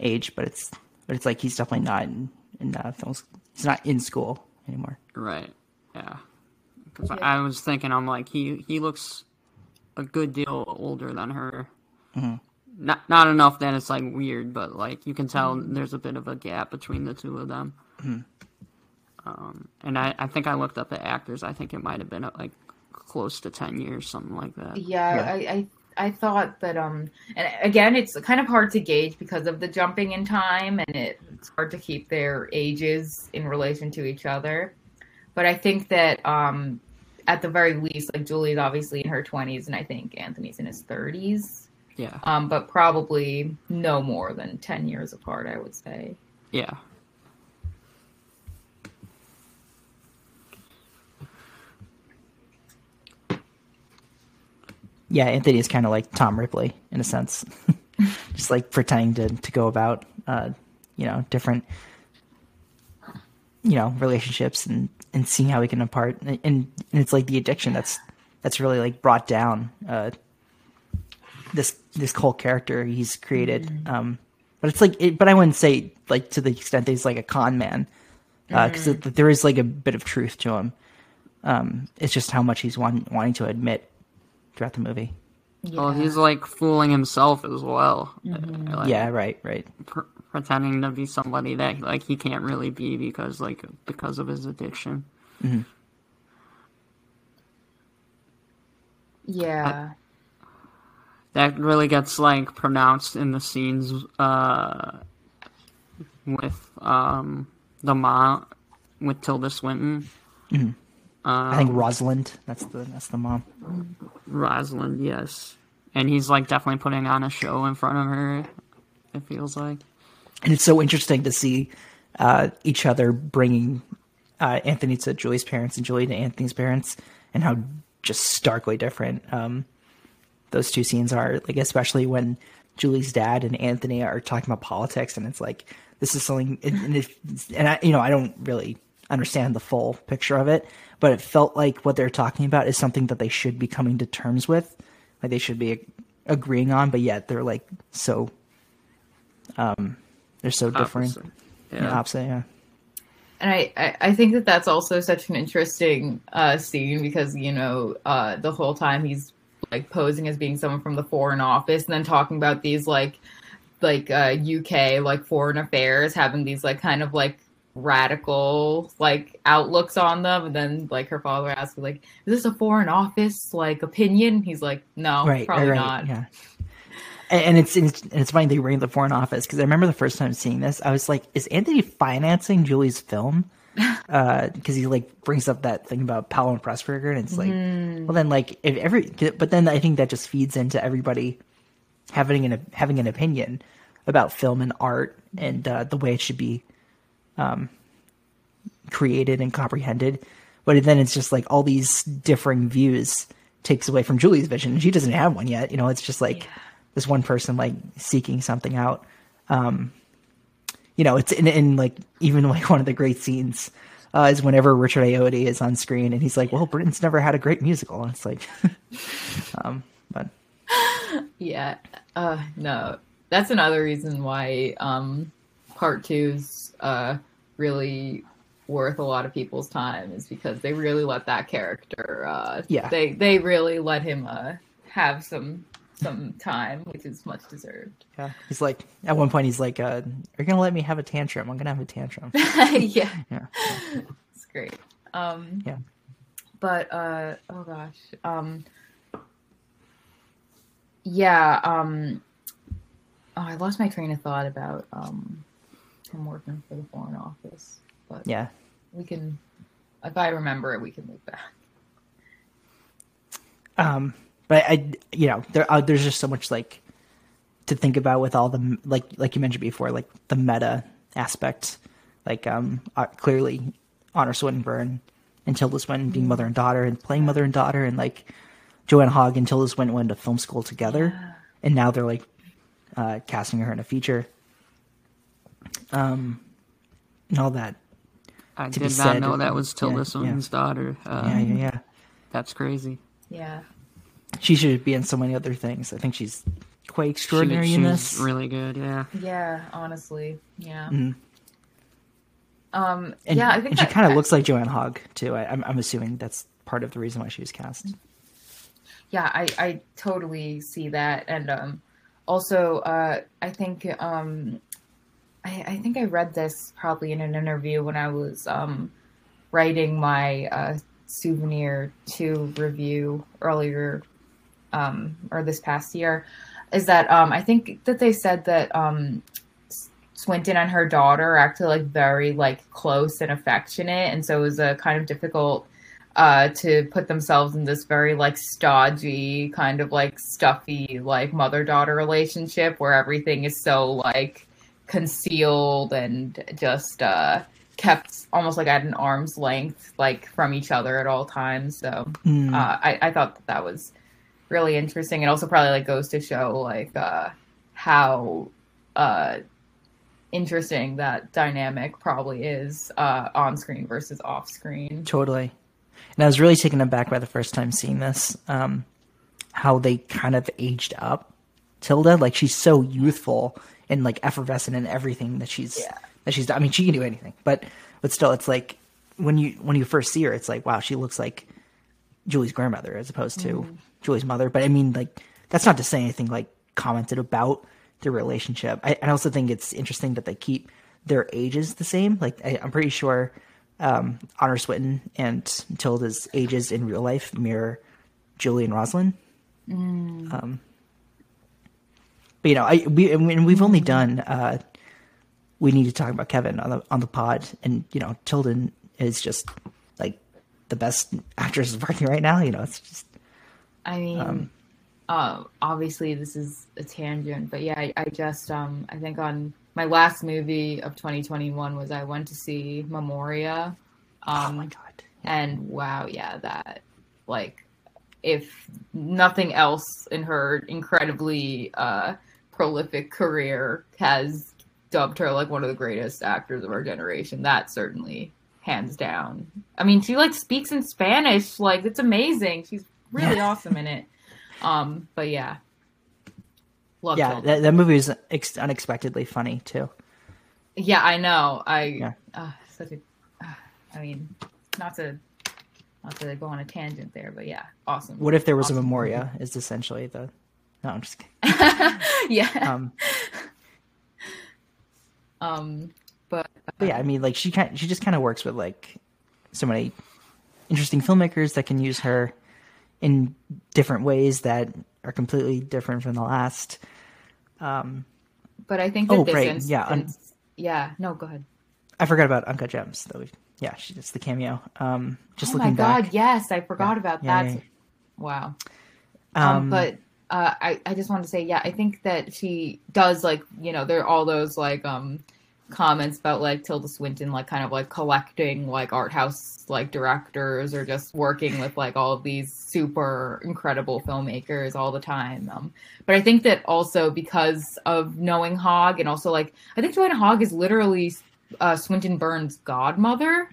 age, but it's but it's like he's definitely not in in uh, films. He's not in school anymore. Right. Yeah. Because I was thinking, I'm like, he he looks a good deal older than her. Not not enough that it's like weird, but like you can tell there's a bit of a gap between the two of them. Um, and I, I think I looked up the actors. I think it might have been uh, like close to ten years, something like that. Yeah, Yeah. I, I I thought that um and again it's kind of hard to gauge because of the jumping in time and it, it's hard to keep their ages in relation to each other. But I think that um at the very least like Julie's obviously in her 20s and I think Anthony's in his 30s. Yeah. Um but probably no more than 10 years apart I would say. Yeah. Yeah, Anthony is kind of like Tom Ripley in a sense, (laughs) just like pretending to to go about, uh, you know, different, you know, relationships and and seeing how we can apart, and, and it's like the addiction that's that's really like brought down uh, this this whole character he's created. Mm. Um, but it's like, it, but I wouldn't say like to the extent that he's like a con man, uh, because mm. there is like a bit of truth to him. Um, it's just how much he's want, wanting to admit throughout the movie. Well, he's like fooling himself as well. Mm-hmm. Like, yeah, right, right. pr- pretending to be somebody that like he can't really be because like because of his addiction. Mm-hmm. Yeah. Uh, That really gets like pronounced in the scenes uh with um the mom with Tilda Swinton, I think Rosalind. That's the that's the mom. Rosalind, yes. And he's like definitely putting on a show in front of her. It feels like. And it's so interesting to see uh, each other bringing uh, Anthony to Julie's parents and Julie to Anthony's parents, and how just starkly different um, those two scenes are. Like especially when Julie's dad and Anthony are talking about politics, and it's like this is something. And, and, it, and I, you know, I don't really understand the full picture of it, but it felt like what they're talking about is something that they should be coming to terms with, like they should be agreeing on, but yet they're like so. Um, they're so different. Opposite. Yeah, Yeah. opposite. Yeah. and I, I, I think that that's also such an interesting uh, scene because you know uh, the whole time he's like posing as being someone from the foreign office and then talking about these like like uh, UK like foreign affairs having these like kind of like radical like outlooks on them and then like her father asks like is this a foreign office like opinion he's like no right, probably right, not. Yeah. And, it's, and it's funny they bring the foreign office because I remember the first time seeing this, I was like, "Is Anthony financing Julie's film?" Because he like brings up that thing about Powell and Pressburger, and it's like, well, then like if every, but then I think that just feeds into everybody having an having an opinion about film and art and uh, the way it should be um, created and comprehended. But then it's just like all these differing views takes away from Julie's vision, she doesn't have one yet. You know, it's just like this one person like seeking something out. Um, you know, it's in, in like even like one of the great scenes uh, is whenever Richard Ayoade is on screen, and he's like, "Well, Britain's never had a great musical," and it's like, (laughs) um, but (laughs) Yeah. Uh no. That's another reason why um part two's uh really worth a lot of people's time is because they really let that character. Uh, Yeah. They they really let him uh, have some some time, which is much deserved. Yeah. He's like at one point he's like, uh, "Are you gonna let me have a tantrum? I'm gonna have a tantrum." (laughs) yeah. Yeah. It's great. Um, Yeah. But uh, oh gosh. Um, yeah. Um, oh, I lost my train of thought about um, him working for the Foreign Office. But Yeah. we can, if I remember it, we can look back. Um, but I, you know, there uh, there's just so much like to think about with all the like like you mentioned before, like the meta aspect, like um uh, clearly Honor Swinburne and Tilda Swinton being mother and daughter and playing mother and daughter, and like Joanna Hogg and Tilda Swinton went to film school together, and now they're like uh, casting her in a feature. Um, and all that. I did not said, know that was Tilda yeah, yeah. Swinton's daughter. Uh, yeah, yeah, yeah. That's crazy. Yeah. She should be in so many other things. I think she's quite extraordinary she in was this. really good. Yeah. Yeah. Honestly. Yeah. Mhm. Um. And, yeah. I think and she kind of looks like Joanna Hogg too. I, I'm, I'm assuming that's part of the reason why she was cast. yeah i i totally see that and um also uh i think um i i think i read this probably in an interview when i was um writing my uh souvenir 2 review earlier um or this past year is that um i think that they said that um Swinton and her daughter are actually like very like close and affectionate and so it was a kind of difficult uh, to put themselves in this very like stodgy kind of like stuffy like mother daughter relationship where everything is so like concealed and just uh kept almost like at an arm's length like from each other at all times so Mm. uh, I, I thought that, that was really interesting and also probably like goes to show like uh how uh interesting that dynamic probably is uh on screen versus off screen Totally. And I was really taken aback by the first time seeing this, um, how they kind of aged up Tilda. Like she's so youthful and like effervescent in everything that she's Yeah. that she's. I mean, she can do anything, but but still, it's like when you when you first see her, it's like wow, she looks like Julie's grandmother as opposed to Julie's mother. But I mean, like that's not to say anything like commented about their relationship. I, I also think it's interesting that they keep their ages the same. Like I, I'm pretty sure um, Honor Swinton and Tilda's ages in real life mirror Julie and Rosalind. Um, but you know, I we I mean, we've only done. Uh, we need to talk about Kevin on the on the pod, and you know, Tilda is just like the best actress (laughs) working right now. You know, it's just I mean, Um, uh, obviously this is a tangent, but yeah, I, I just um I think on my last movie of 2021 was I went to see Memoria. Um, oh my god. and wow, yeah, that like if nothing else in her incredibly uh prolific career has dubbed her like one of the greatest actors of our generation, that certainly hands down. I mean, she like speaks in Spanish, like it's amazing. She's really Yeah. awesome in it. Um, but yeah, love Yeah, that, that movie is ex- unexpectedly funny too. Yeah, I know. I Yeah. uh, such a. Uh, I mean, not to not to go on a tangent there, but yeah, awesome. What if there was a Awesome. Memoria? Is essentially the. No, I'm just (laughs) kidding. yeah. Um, Um, but but yeah, I mean, like she kind, she just kind of works with like so many interesting filmmakers that can use her in different ways that are completely different from the last. Um, but I think that Oh, this right, instance, yeah, un- yeah. No, go ahead. I forgot about Uncut Gems though. Yeah, she, it's the cameo. Um, just oh my god, back. yes, I forgot about Yeah, that. yeah, yeah. Wow. Um, Um, but uh, I I just want to say, yeah, I think that she does like you know there are all those like um comments about like Tilda Swinton like kind of like collecting like art house like directors or just working with like all of these super incredible filmmakers all the time. Um, but I think that also because of knowing Hogg and also like I think Joanna Hogg is literally uh, Swinton Byrne's godmother.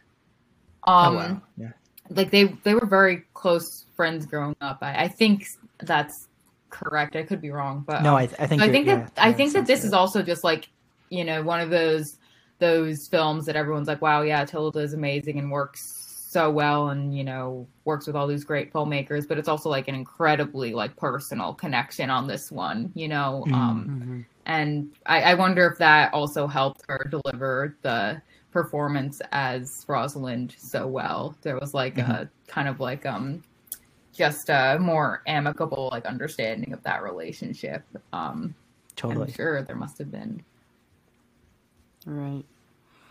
oh, Um, wow. Yeah. like they they were very close friends growing up. I, I think that's correct. I could be wrong, but No, um, I, I think. so I think yeah, that I think that this is also just like you know one of those those films that everyone's like, wow, yeah, Tilda is amazing and works so well and you know works with all these great filmmakers but it's also like an incredibly like personal connection on this one you know Mm-hmm. um and I, I wonder if that also helped her deliver the performance as rosalind so well there was like a kind of like um just a more amicable like understanding of that relationship um Totally. i'm sure there must have been Right.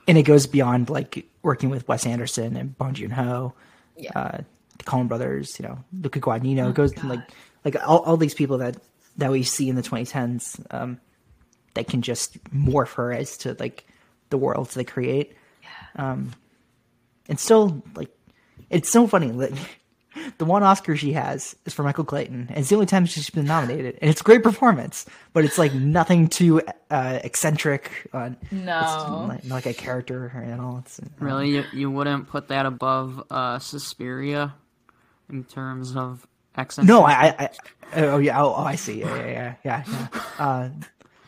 and it goes beyond like working with Wes Anderson and Bong Joon Ho, yeah uh, the Coen Brothers, you know, Luca Guadagnino. Oh it goes like like all, all these people that that we see in the 2010s um, that can just morph her as to like the worlds they create. Yeah. Um, and still like it's so funny. Like, the one Oscar she has is for Michael Clayton, and it's the only time she's been nominated, and it's a great performance. But it's like nothing too uh, eccentric. Uh, no it's like, like a character or at all. It's, uh, Really, you, you wouldn't put that above uh, Suspiria in terms of accent? No, I, I, I oh yeah, oh, oh, I see, yeah, yeah, yeah, yeah, yeah. Uh,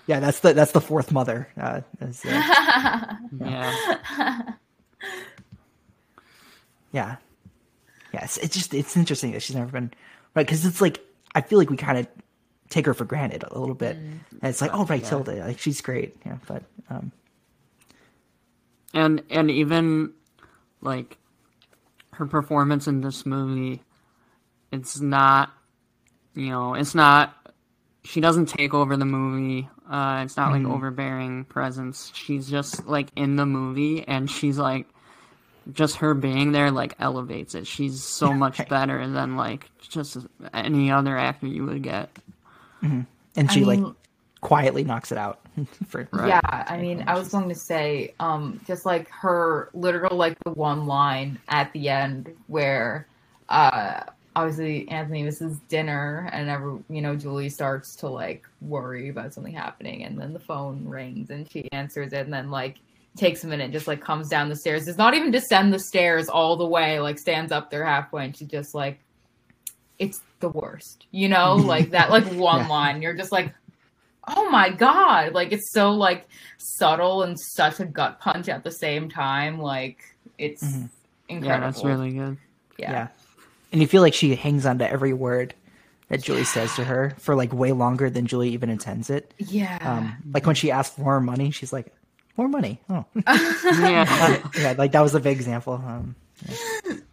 yeah, that's the that's the fourth mother. Uh, as, uh, (laughs) Yeah. yeah, yeah. It's, it's just it's interesting that she's never been right because it's like I feel like we kind of take her for granted a little bit, and it's like oh right, Tilda, like she's great, yeah, but um, and and even like her performance in this movie it's not you know it's not she doesn't take over the movie uh it's not like overbearing presence. She's just like in the movie and she's like just her being there like elevates it. She's so much better than like just any other actor you would get. And she mean- like quietly knocks it out (laughs) for Yeah, I mean, I was going to say, um, just like her literal, like the one line at the end where, uh, obviously Anthony misses dinner, and ever, you know, Julie starts to like worry about something happening, and then the phone rings, and she answers it, and then like takes a minute, just like comes down the stairs, does not even descend the stairs all the way, like stands up there halfway, and she just like, it's the worst, you know, (laughs) like that, like one Yeah. line, you're just like oh my god like it's so like subtle and such a gut punch at the same time like it's Mhm. incredible yeah that's really good yeah. yeah. And you feel like she hangs on to every word that Julie says to her for like way longer than Julie even intends it. yeah Um, like when she asks for more money, she's like, "More money." Oh, (laughs) yeah yeah, like that was a big example. Um,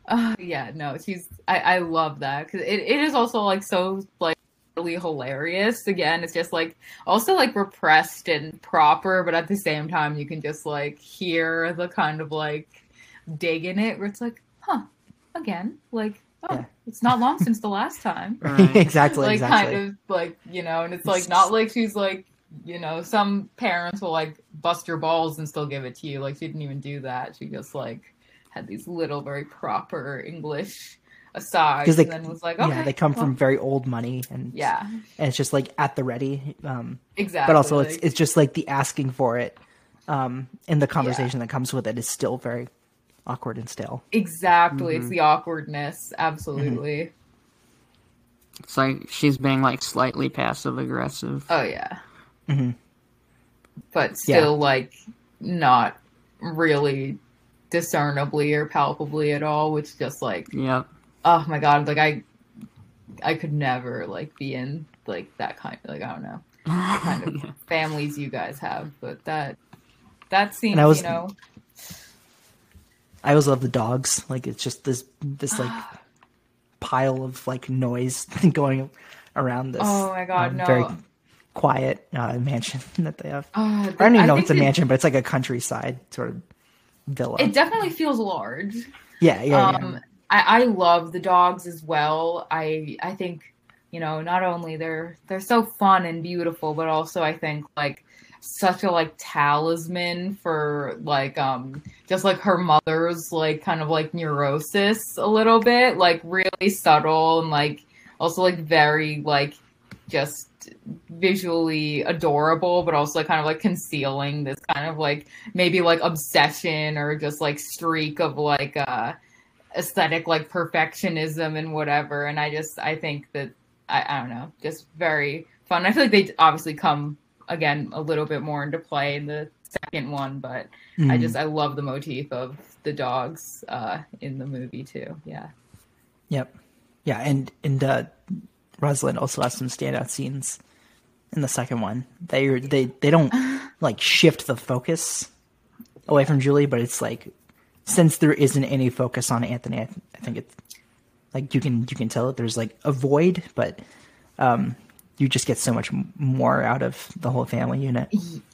Uh, yeah no she's i i love that because it, it is also like so like really hilarious again it's just like also like repressed and proper but at the same time you can just like hear the kind of like dig in it where it's like huh again like oh Yeah. it's not long since the last time Right. (laughs) exactly, like exactly. kind of like you know and it's like not like she's like you know some parents will like bust your balls and still give it to you. Like she didn't even do that. She just like had these little very proper english asides Because they, and then was like okay yeah, they come well, from very old money, and yeah. and it's just like at the ready. Um, exactly but also it's it's just like the asking for it, um, and the conversation that comes with it is still very awkward and stale. exactly it's Mm-hmm. the awkwardness absolutely. It's like she's being like slightly passive aggressive oh yeah Mhm. but Yeah. still like not really discernibly or palpably at all which just like yeah, oh my god like i i could never like be in like that kind like i don't know kind of (laughs) families you guys have but that that seems I was- you know I always love the dogs. Like it's just this this like (gasps) pile of like noise (laughs) going around this. Oh my God, um, no. Very quiet uh, mansion (laughs) that they have. uh, I don't even know if it's a it- mansion, but it's like a countryside sort of villa. it definitely feels large yeah, yeah, um yeah. I, I love the dogs as well i i think you know not only they're they're so fun and beautiful but also i think like such a like talisman for like um just like her mother's like kind of like neurosis a little bit like really subtle and like also like very like just visually adorable but also kind of like concealing this kind of like maybe like obsession or just like streak of like uh aesthetic like perfectionism and whatever and i just i think that i, I don't know just very fun i feel like they obviously come again a little bit more into play in the second one, but I Mhm. just I love the motif of the dogs uh, in the movie too. Yeah. Yep. Yeah, and and uh, Rosalind also has some standout scenes in the second one. They they they don't (sighs) like shift the focus away from Julie, but it's like since there isn't any focus on Anthony, I, th- I think it's like you can you can tell that there's like a void, but um, you just get so much m- more out of the whole family unit.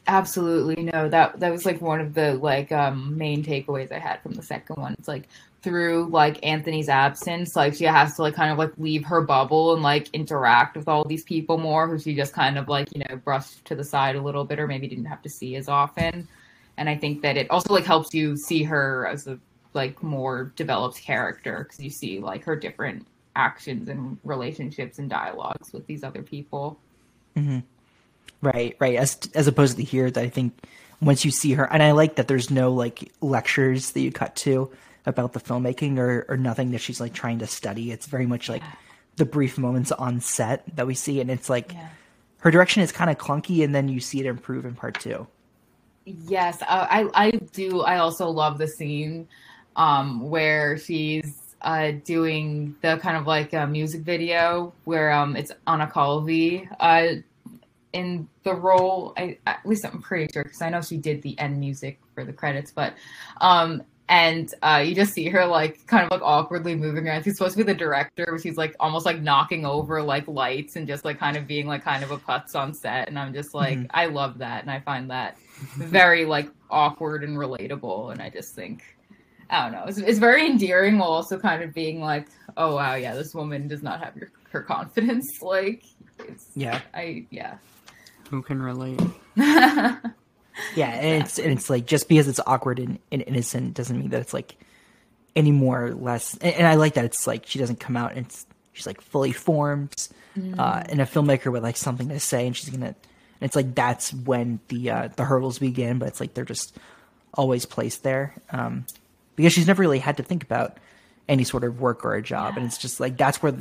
Absolutely no. That that was like one of the like um main takeaways I had from the second one. It's like through like Anthony's absence, like she has to like kind of like leave her bubble and like interact with all these people more who she just kind of like, you know, brushed to the side a little bit or maybe didn't have to see as often. And I think that it also like helps you see her as a like more developed character because you see like her different actions and relationships and dialogues with these other people. Mm-hmm. Right, right. As as opposed to here, that I think once you see her, and I like that there's no like lectures that you cut to about the filmmaking or or nothing that she's like trying to study. It's very much like the brief moments on set that we see, and it's like her direction is kind of clunky, and then you see it improve in part two. Yes, uh, I I do. I also love the scene um, where she's uh, doing the kind of like a music video where um, it's Anna Calvi uh, in the role. I, at least I'm pretty sure because I know she did the end music for the credits, but um, and uh, you just see her like kind of like awkwardly moving around. She's supposed to be the director, but she's like almost like knocking over like lights and just like kind of being like kind of a putz on set. And I'm just like, Mhm. I love that, and I find that very like awkward and relatable. And I just think, I don't know, it's, it's very endearing while also kind of being like, oh wow, yeah, this woman does not have your her confidence. (laughs) Like, it's Yeah. I yeah. Who can relate? (laughs) Yeah, (laughs) and it's and it's like just because it's awkward and, and innocent doesn't mean that it's like any more or less. And, and I like that it's like she doesn't come out and it's, she's like fully formed uh, and a filmmaker with like something to say, and she's gonna. And it's like that's when the uh, the hurdles begin, but it's like they're just always placed there um, because she's never really had to think about any sort of work or a job, and it's just like that's where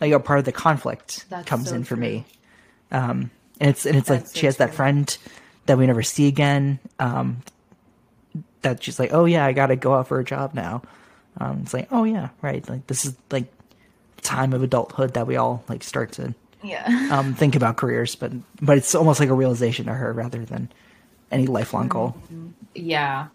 like a part of the conflict That's comes so in for true. me. Um, and it's and it's like That's she so has that friend that we never see again. Um, that she's like, oh yeah, I got to go out for a job now. Um, it's like, oh yeah, right. Like this is like time of adulthood that we all like start to Yeah. (laughs) um, think about careers, but but it's almost like a realization to her rather than any lifelong goal. Yeah.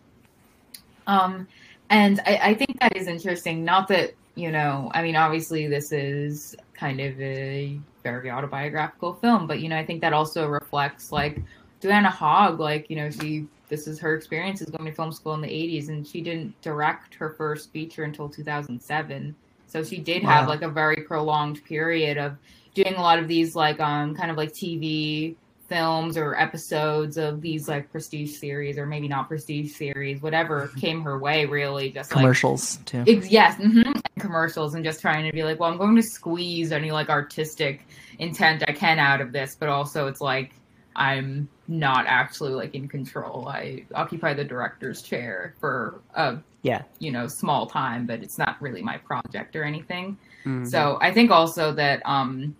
Um, and I, I think that is interesting. Not that, you know, I mean, obviously this is kind of a very autobiographical film, but, you know, I think that also reflects like Joanna Hogg, like, you know, she, this is her experience is going to film school in the 80s, and she didn't direct her first feature until 2007. So she did have like a very prolonged period of doing a lot of these like um kind of like TV films or episodes of these like prestige series or maybe not prestige series, whatever came her way, really just like Commercials too. Ex- yes, hmm commercials, and just trying to be like, well, I'm going to squeeze any like artistic intent I can out of this, but also it's like I'm not actually like in control. I occupy the director's chair for a yeah, you know small time, but it's not really my project or anything. Mhm. So I think also that um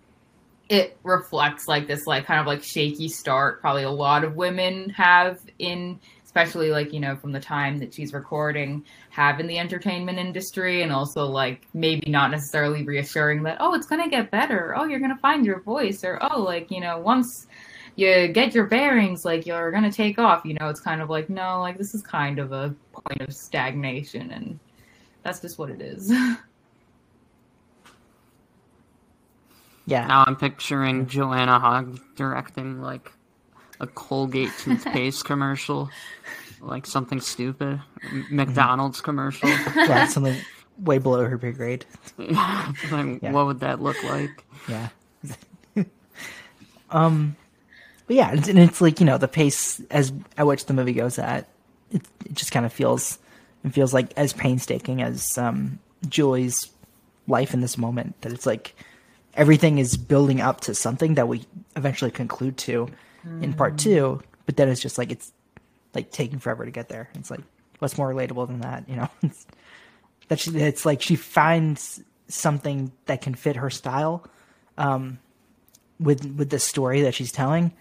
it reflects like this like kind of like shaky start probably a lot of women have in especially like you know from the time that she's recording have in the entertainment industry and also like maybe not necessarily reassuring that oh it's going to get better oh you're going to find your voice or oh like you know once you get your bearings like you're going to take off you know it's kind of like no like this is kind of a point of stagnation and that's just what it is (laughs) yeah. Now I'm picturing Joanna Hogg directing like a Colgate (laughs) toothpaste commercial, like something stupid, McDonald's commercial. (laughs) yeah, something way below her pay grade. like, Yeah. What would that look like? Yeah. um, but yeah, and it's like you know the pace as at which the movie goes at, it, it just kind of feels it feels like as painstaking as um, Julie's life in this moment. That it's like everything is building up to something that we eventually conclude to in part two, but then it's just like it's like taking forever to get there. It's like what's more relatable than that, you know? (laughs) It's, that she, it's like she finds something that can fit her style um, with with the story that she's telling,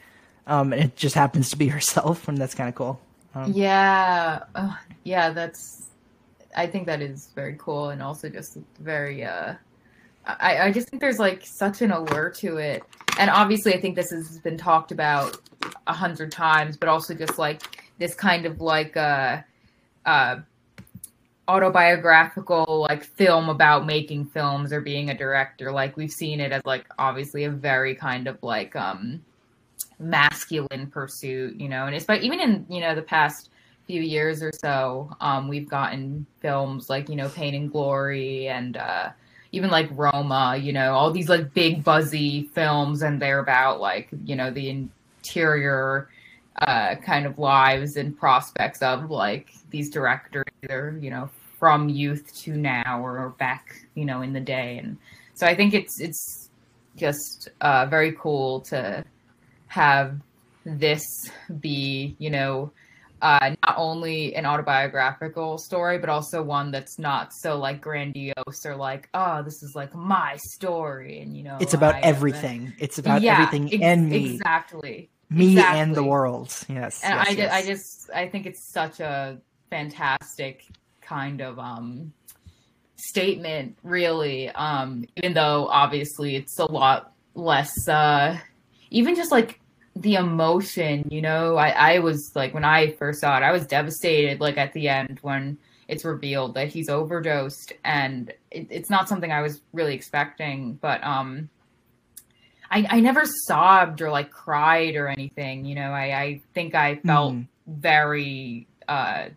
um, and it just happens to be (laughs) herself, and that's kind of cool. Um, yeah, yeah, that's. I think that is very cool, and also just very. uh I I just think there's like such an allure to it, and obviously I think this has been talked about a hundred times, but also just like this kind of like uh uh autobiographical like film about making films or being a director like we've seen it as like obviously a very kind of like um masculine pursuit you know and it's but even in you know the past few years or so um we've gotten films like you know pain and glory and uh even like roma you know all these like big buzzy films and they're about like you know the interior uh kind of lives and prospects of like these directors either you know from youth to now or back you know in the day. And so i think it's it's just uh very cool to have this be you know uh not only an autobiographical story but also one that's not so like grandiose or like oh this is like my story and you know It's about I everything. It's about Yeah, everything ex- and me. exactly Me and the world. Yes. and yes, I, yes. I just i think it's such a fantastic kind of um statement really um even though obviously it's a lot less uh even just like the emotion you know i i was like when i first saw it i was devastated like at the end when it's revealed that he's overdosed and it, it's not something i was really expecting but um I, I never sobbed or like cried or anything you know i i think i felt Mhm. very uh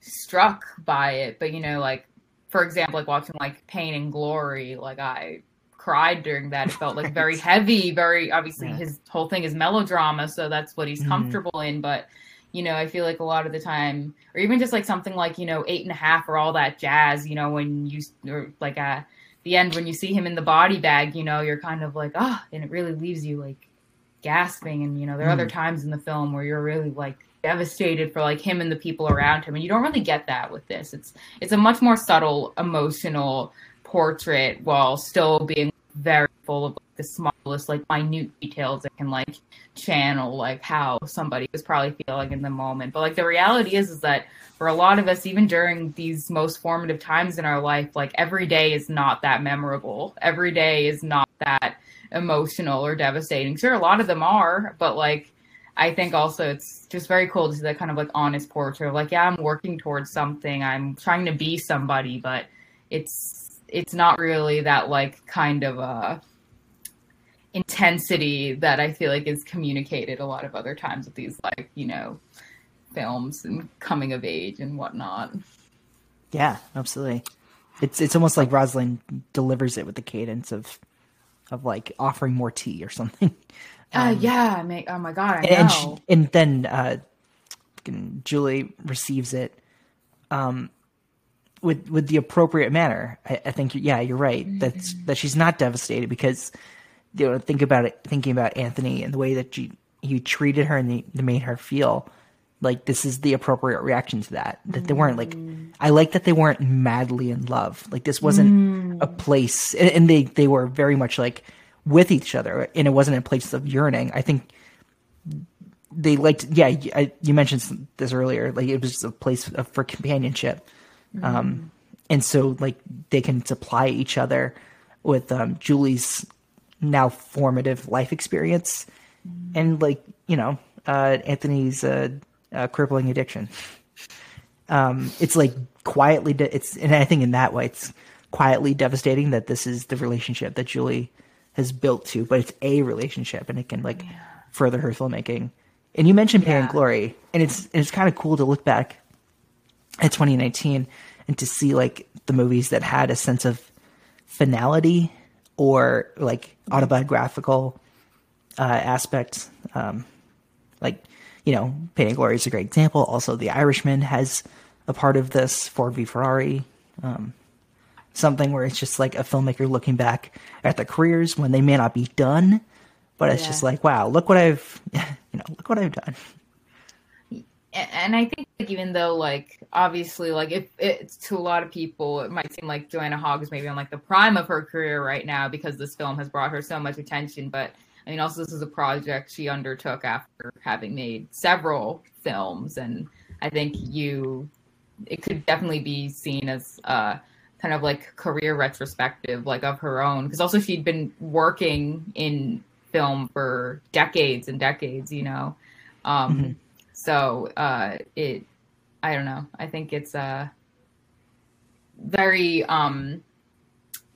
struck by it but you know like for example like watching like pain and glory like i cried during that it felt like very heavy very obviously Yeah. his whole thing is melodrama so that's what he's Mhm. comfortable in but you know i feel like a lot of the time or even just like something like you know eight and a half or all that jazz you know when you or like uh the end when you see him in the body bag you know you're kind of like ah and it really leaves you like gasping and you know there are other Mm. times in the film where you're really like devastated for like him and the people around him and you don't really get that with this it's it's a much more subtle emotional portrait while still being very full of like, the smallest like minute details that can like channel like how somebody was probably feeling in the moment. But like the reality is is that for a lot of us even during these most formative times in our life like every day is not that memorable. Every day is not that emotional or devastating. Sure a lot of them are but like I think also it's just very cool to see that kind of like honest portrait of like, yeah, I'm working towards something. I'm trying to be somebody, but it's it's not really that like kind of uh intensity that I feel like is communicated a lot of other times with these like, you know, films and coming of age and whatnot. Yeah, absolutely. It's it's almost like Rosalind delivers it with the cadence of of like offering more tea or something. (laughs) uh yeah, I mean, oh my god, I and, and, she, and then uh, Julie receives it um, with with the appropriate manner. I, I think yeah, you're right. Mm-hmm. That's that she's not devastated because you know think about it. Thinking about Anthony and the way that she he treated her and they, they made her feel like this is the appropriate reaction to that. That they weren't like mm. I like that they weren't madly in love. Like this wasn't mm. a place, and, and they they were very much like with each other, and it wasn't a place of yearning. I think they liked yeah I, you mentioned this earlier like it was a place of, for companionship um and so like they can supply each other with um julie's now formative life experience and like you know uh anthony's uh, uh crippling addiction. Um it's like quietly de- it's and i think in that way it's quietly devastating that this is the relationship that julie has built to but it's a relationship and it can like further her filmmaking. And you mentioned Pain and Glory, and it's it's kind of cool to look back at 2019 and to see like the movies that had a sense of finality or like autobiographical uh, aspect. Um, like you know, Pain and Glory is a great example. Also, The Irishman has a part of this. Ford v Ferrari. Um, something where it's just like a filmmaker looking back at their careers when they may not be done, but it's Yeah. just like, wow, look what I've, (laughs) you know, look what I've done. A- and I think like even though like obviously like if it's to a lot of people it might seem like Joanna Hogg is maybe on like the prime of her career right now because this film has brought her so much attention but I mean, also this is a project she undertook after having made several films, and I think you, it could definitely be seen as uh, kind of like career retrospective, like of her own, because also she'd been working in film for decades and decades, you know. Um, Mm-hmm. So uh, it, I don't know. I think it's uh, very um,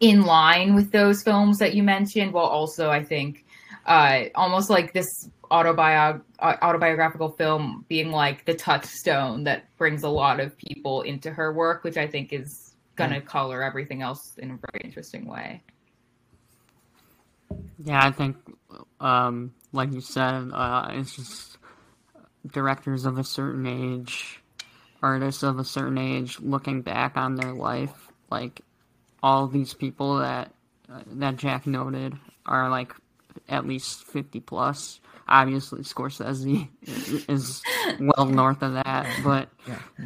in line with those films that you mentioned, while also I think uh, almost like this autobiog- uh, autobiographical film being like the touchstone that brings a lot of people into her work, which I think is going to color everything else in a very interesting way. Yeah, I think, um, like you said, uh, it's just directors of a certain age, artists of a certain age, looking back on their life. Like all these people that uh, that Jack noted are like at least fifty plus. Obviously, Scorsese (laughs) is well north of that, but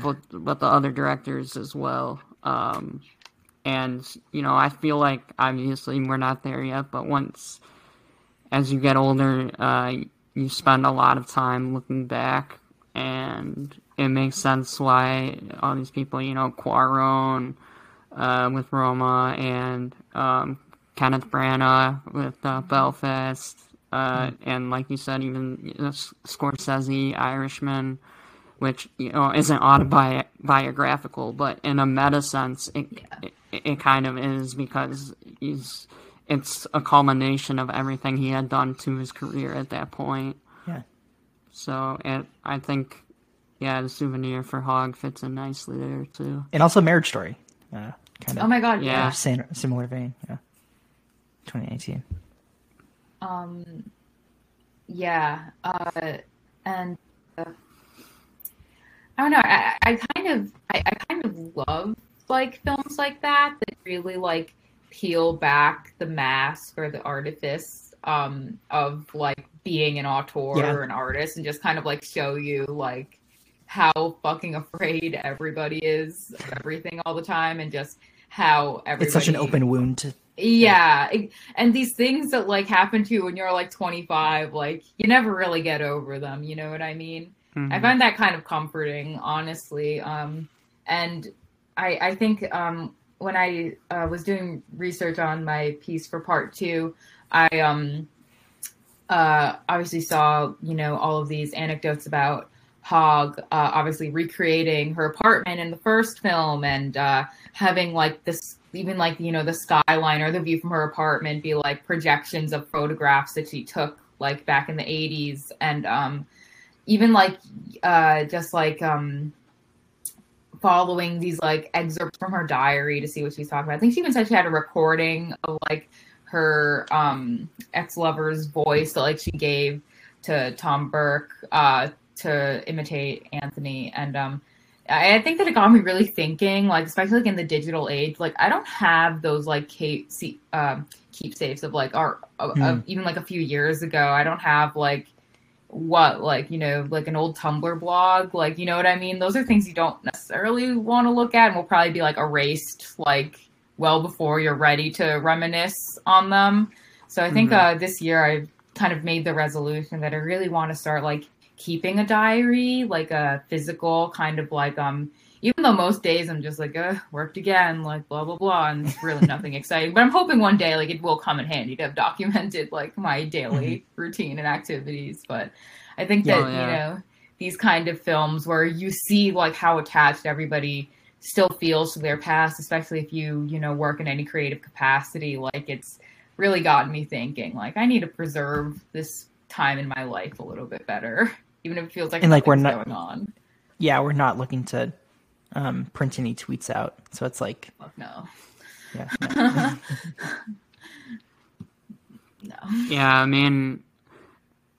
but but the other directors as well. Um, and you know, I feel like obviously we're not there yet, but once as you get older, uh, you spend a lot of time looking back, and it makes sense why all these people, you know, Cuarón uh, with Roma and um, Kenneth Branagh with uh, Belfast, uh, and like you said, even you know, Scorsese, Irishman, which you know isn't autobiographical, but in a meta sense, it, it it kind of is because he's it's a culmination of everything he had done to his career at that point. Yeah. So it, I think, yeah, the souvenir for Hogg fits in nicely there too. And also Marriage Story. Uh, kind of Oh my god, Yeah. yeah. same, similar vein. Yeah. 2018. Um, yeah, uh, and uh, I don't know. I, I kind of, I, I kind of love like films like that that really like peel back the mask or the artifice um, of like being an auteur Yeah. or an artist, and just kind of like show you like how fucking afraid everybody is of everything all the time, and just how everybody It's such an open wound. To, yeah, and these things that like happen to you when you're like 25, like you never really get over them. You know what I mean? I find that kind of comforting, honestly. Um, and I, I think um, when I uh, was doing research on my piece for part two, I um, uh, obviously saw you know all of these anecdotes about Hogg, uh, obviously recreating her apartment in the first film and uh, having like this even like you know the skyline or the view from her apartment be like projections of photographs that she took like back in the 80s and um even like uh just like um following these like excerpts from her diary to see what she's talking about. I think she even said she had a recording of like her um ex-lover's voice that like she gave to Tom Burke uh to imitate Anthony and um I I think that it got me really thinking, like especially like in the digital age. Like I don't have those like keep um, keepsakes of like our of, of even like a few years ago. I don't have like what like you know like an old Tumblr blog. Like you know what I mean. Those are things you don't necessarily want to look at, and will probably be like erased like well before you're ready to reminisce on them. So I think uh, this year I've kind of made the resolution that I really want to start like keeping a diary, like a physical kind of like um even though most days I'm just like, uh, worked again, like blah blah blah, and it's really nothing (laughs) exciting. But I'm hoping one day like it will come in handy to have documented like my daily routine and activities. But I think that Yeah. Yeah. you know these kind of films where you see like how attached everybody still feels to their past, especially if you you know work in any creative capacity, like it's really gotten me thinking like I need to preserve this time in my life a little bit better, (laughs) even if it feels like And, like, we're not- going on. yeah, we're not looking to um, print any tweets out. So it's like, Fuck no. yeah. (laughs) No. Yeah, I mean,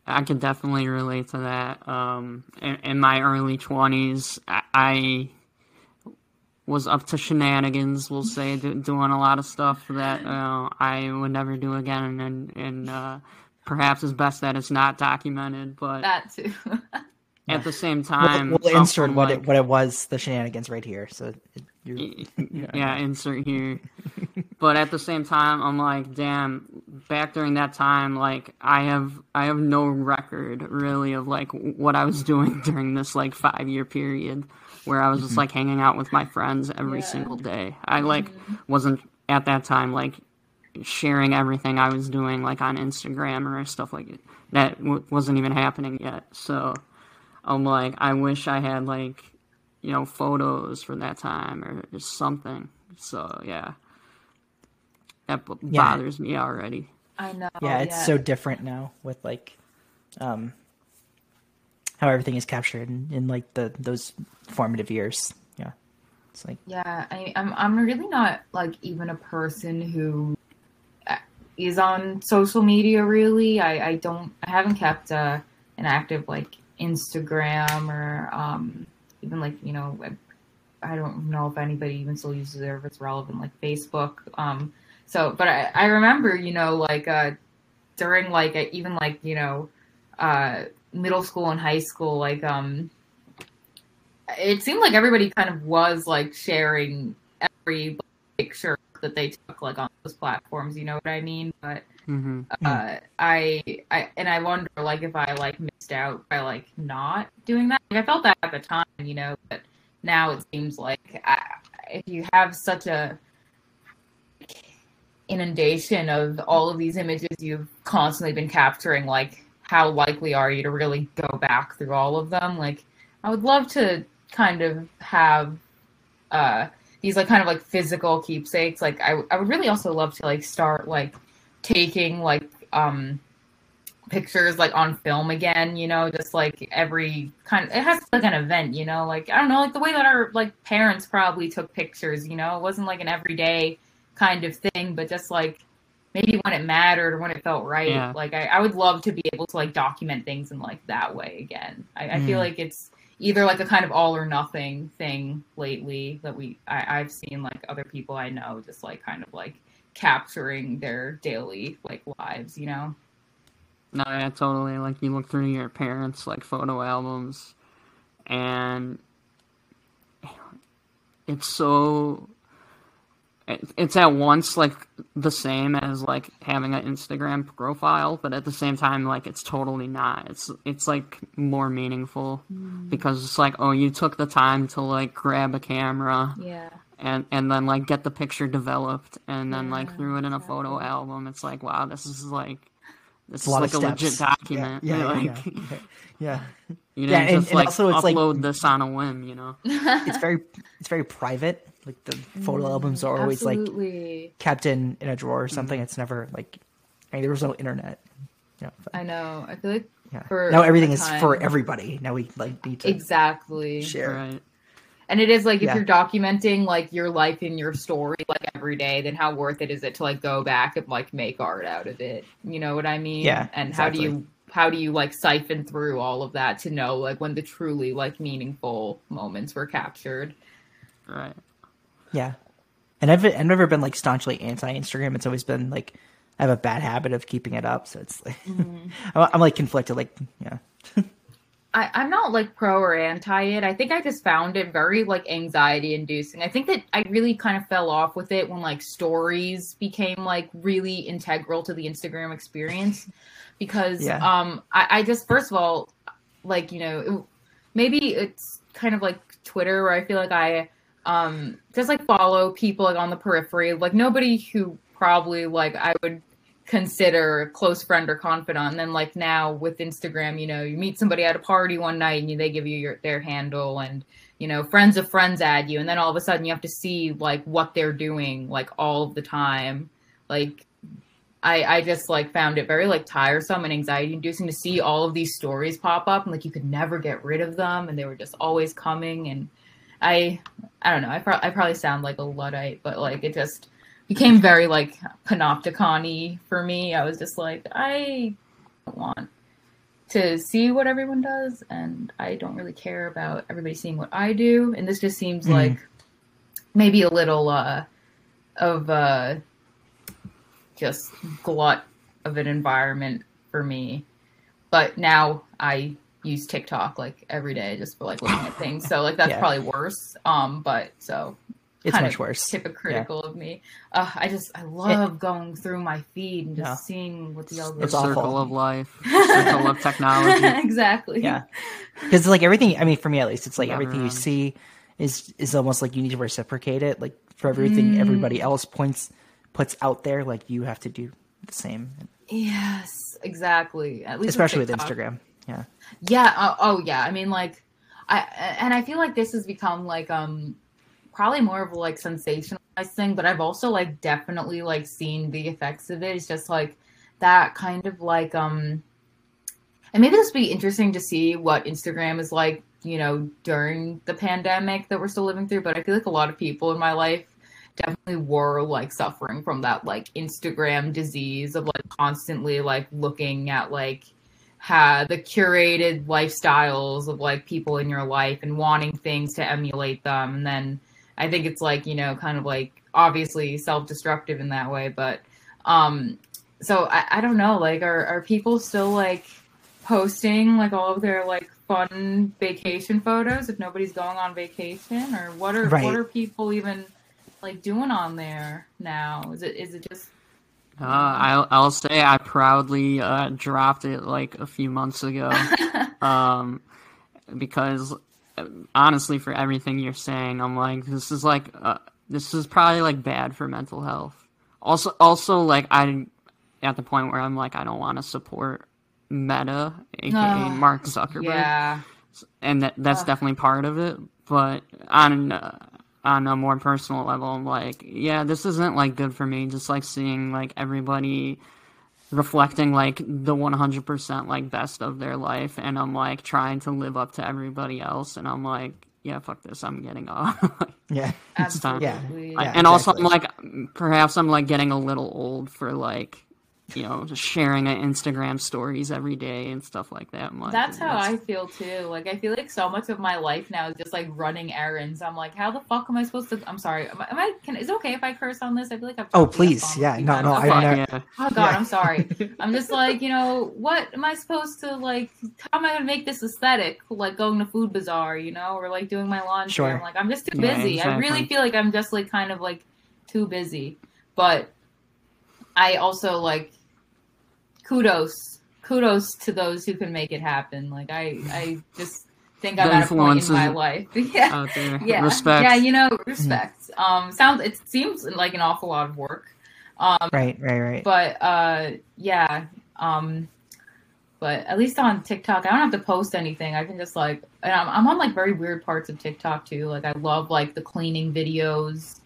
I can definitely relate to that. Um, in, in my early twenties, I, I was up to shenanigans. We'll say do, doing a lot of stuff that uh, I would never do again, and and uh, perhaps it's best that it's not documented. But That too. (laughs) at the same We'll, time, we'll insert what like, it what it was, the shenanigans right here. So it, you're, (laughs) yeah, insert here. (laughs) but at the same time, I'm like, damn, back during that time, like I have I have no record really of like what I was doing (laughs) during this like five year period where I was just mm-hmm. like hanging out with my friends every Yeah. single day. I like mm-hmm. wasn't at that time like sharing everything I was doing like on Instagram or stuff like it. That w- wasn't even happening yet. So I'm like, I wish I had like you know photos from that time or just something. So yeah, that b- Yeah. bothers me already. I know. yeah, it's so different now with like um how everything is captured in, in like the those formative years. Yeah. It's like Yeah, I, I'm I'm really not like even a person who uh, on social media. Really, I I don't I haven't kept uh, an active like Instagram or um even like you know I, don't know if anybody even still uses it or if it's relevant like Facebook. Um, so but I I remember you know like uh during like uh, even like you know uh middle school and high school like um it seemed like everybody kind of was like sharing every picture that they took like on those platforms you know what i mean but hmm uh i i and i wonder like if i like missed out by like not doing that. Like, i felt that at the time you know but now it seems like I, if you have such a inundation of all of these images you've constantly been capturing like how likely are you to really go back through all of them? Like i would love to kind of have uh these like kind of like physical keepsakes. Like I, I would really also love to like start like taking like um pictures like on film again you know just like every kind of it has to like an event you know like i don't know like the way that our like parents probably took pictures you know it wasn't like an everyday kind of thing but just like maybe when it mattered or when it felt right Yeah. like I, I would love to be able to like document things in like that way again i, I feel Mm. like it's either like a kind of all or nothing thing lately that we I, I've seen like other people I know just like kind of like capturing their daily like lives, you know? No, yeah, totally. Like you look through your parents' like photo albums, and it's so. It- It's at once like the same as like having an Instagram profile, but at the same time, like it's totally not. It's it's like more meaningful mm. because it's like, oh, you took the time to like grab a camera Yeah. and and then like get the picture developed and then like threw it in a photo album. It's like wow, this is like this it's is like a steps. legit document. Yeah, yeah, (laughs) like yeah, yeah. yeah. you Yeah, didn't and- just and like also it's, like- upload this on a whim, you know. (laughs) It's very it's very private. Like the photo mm, albums are always like kept in in a drawer or something. It's never like I mean, there was no internet. Yeah. but- I know. I feel like yeah. for now everything a is for everybody. Now we like need to exactly. share. Right. And it is like if Yeah. you're documenting like your life and your story like every day, then how worth it is it to like go back and like make art out of it? You know what I mean? Yeah, And how do you how do you like siphon through all of that to know like when the truly like meaningful moments were captured? Right. Yeah. And I've I've never been like staunchly anti Instagram. It's always been like I have a bad habit of keeping it up, so it's like Mm-hmm. (laughs) I'm, I'm like conflicted. Like yeah, I, I'm not like pro or anti it. I think I just found it very like anxiety inducing. I think that I really kind of fell off with it when like stories became like really integral to the Instagram experience because Yeah. um I, I just first of all like you know it, maybe it's kind of like Twitter where I feel like I um just like follow people like on the periphery. Like nobody who probably like I would consider close friend or confidant. And then like now with instagram you know you meet somebody at a party one night and you, they give you your their handle and you know friends of friends add you. And then all of a sudden you have to see like what they're doing like all of the time. Like i i just like found it very like tiresome and anxiety inducing to see all of these stories pop up. And like you could never get rid of them. And they were just always coming and i i don't know i, pro- I probably sound like a luddite but like it just became very like panopticon for me. I was just like, I don't want to see what everyone does, and I don't really care about everybody seeing what I do. And this just seems Mhm. like maybe a little uh, of uh, just glut of an environment for me. But now I use TikTok like every day just for like looking at (laughs) things. So like that's Yeah. probably worse. Um, but so It's much worse. hypocritical of me. Uh, I just I love going through my feed and just Yeah. seeing what the The algorithm. It's awful. circle of life, (laughs) circle of technology. (laughs) exactly. Yeah, because like everything. I mean, for me at least, it's like Never everything you see is is almost like you need to reciprocate it. Like for everything Mm. everybody else points puts out there, like you have to do the same. Yes, exactly. At least Especially with TikTok. Instagram. Yeah. Yeah. Uh, oh, yeah. I mean, like, I and I feel like this has become like um probably more of a like sensationalized thing, but I've also like definitely like seen the effects of it. It's just like that kind of like um, and maybe this would be interesting to see what Instagram is like, you know, during the pandemic that we're still living through. But I feel like a lot of people in my life definitely were like suffering from that like Instagram disease of like constantly like looking at like the curated lifestyles of like people in your life and wanting things to emulate them. And then i think it's like you know kind of like obviously self-destructive in that way but um so i, I don't know like are, are people still like posting like all of their like fun vacation photos if nobody's going on vacation? Or what are Right. what are people even like doing on there now? Is it is it just Uh, I'll, I'll say I proudly uh, dropped it like a few months ago, (laughs) um, because uh, honestly, for everything you're saying, I'm like, this is like, uh, this is probably like bad for mental health. Also, also like I, at the point where I'm like, I don't want to support Meta, aka Mark Zuckerberg yeah and that that's definitely part of it. But on on a more personal level, I'm like, yeah, this isn't like good for me. Just like seeing like everybody reflecting like the 100% like best of their life, and I'm like trying to live up to everybody else, and I'm like, yeah, fuck this, I'm getting (laughs) off. Yeah. It's time. absolutely Yeah. and also, I'm like, perhaps I'm like getting a little old for like. You know, just sharing Instagram stories every day and stuff like that. Like, That's how I feel too. Like I feel like so much of my life now is just like running errands. I'm like, how the fuck am I supposed to? I'm sorry. Am I? Am I can, is it okay if I curse on this? I feel like I've. Oh talked to you please, yeah. No, no. Okay. I Fuck, know. yeah. Oh god, Yeah. I'm sorry. (laughs) I'm just like, you know, what am I supposed to like? How am I gonna make this aesthetic? Like going to food bazaar, you know, or like doing my laundry. Sure. I'm like, I'm just too Yeah, busy. I really feel like I'm just like kind of like too busy. But I also like kudos, kudos to those who can make it happen. Like I, I just think I'm at a point in my life. (laughs) yeah out there. yeah, Respect. yeah, you know, respect. Um, sounds it seems like an awful lot of work. Um, Right, right, right. but uh, yeah. Um, but at least on TikTok, I don't have to post anything. I can just like, and I'm, I'm on like very weird parts of TikTok too. Like I love like the cleaning videos.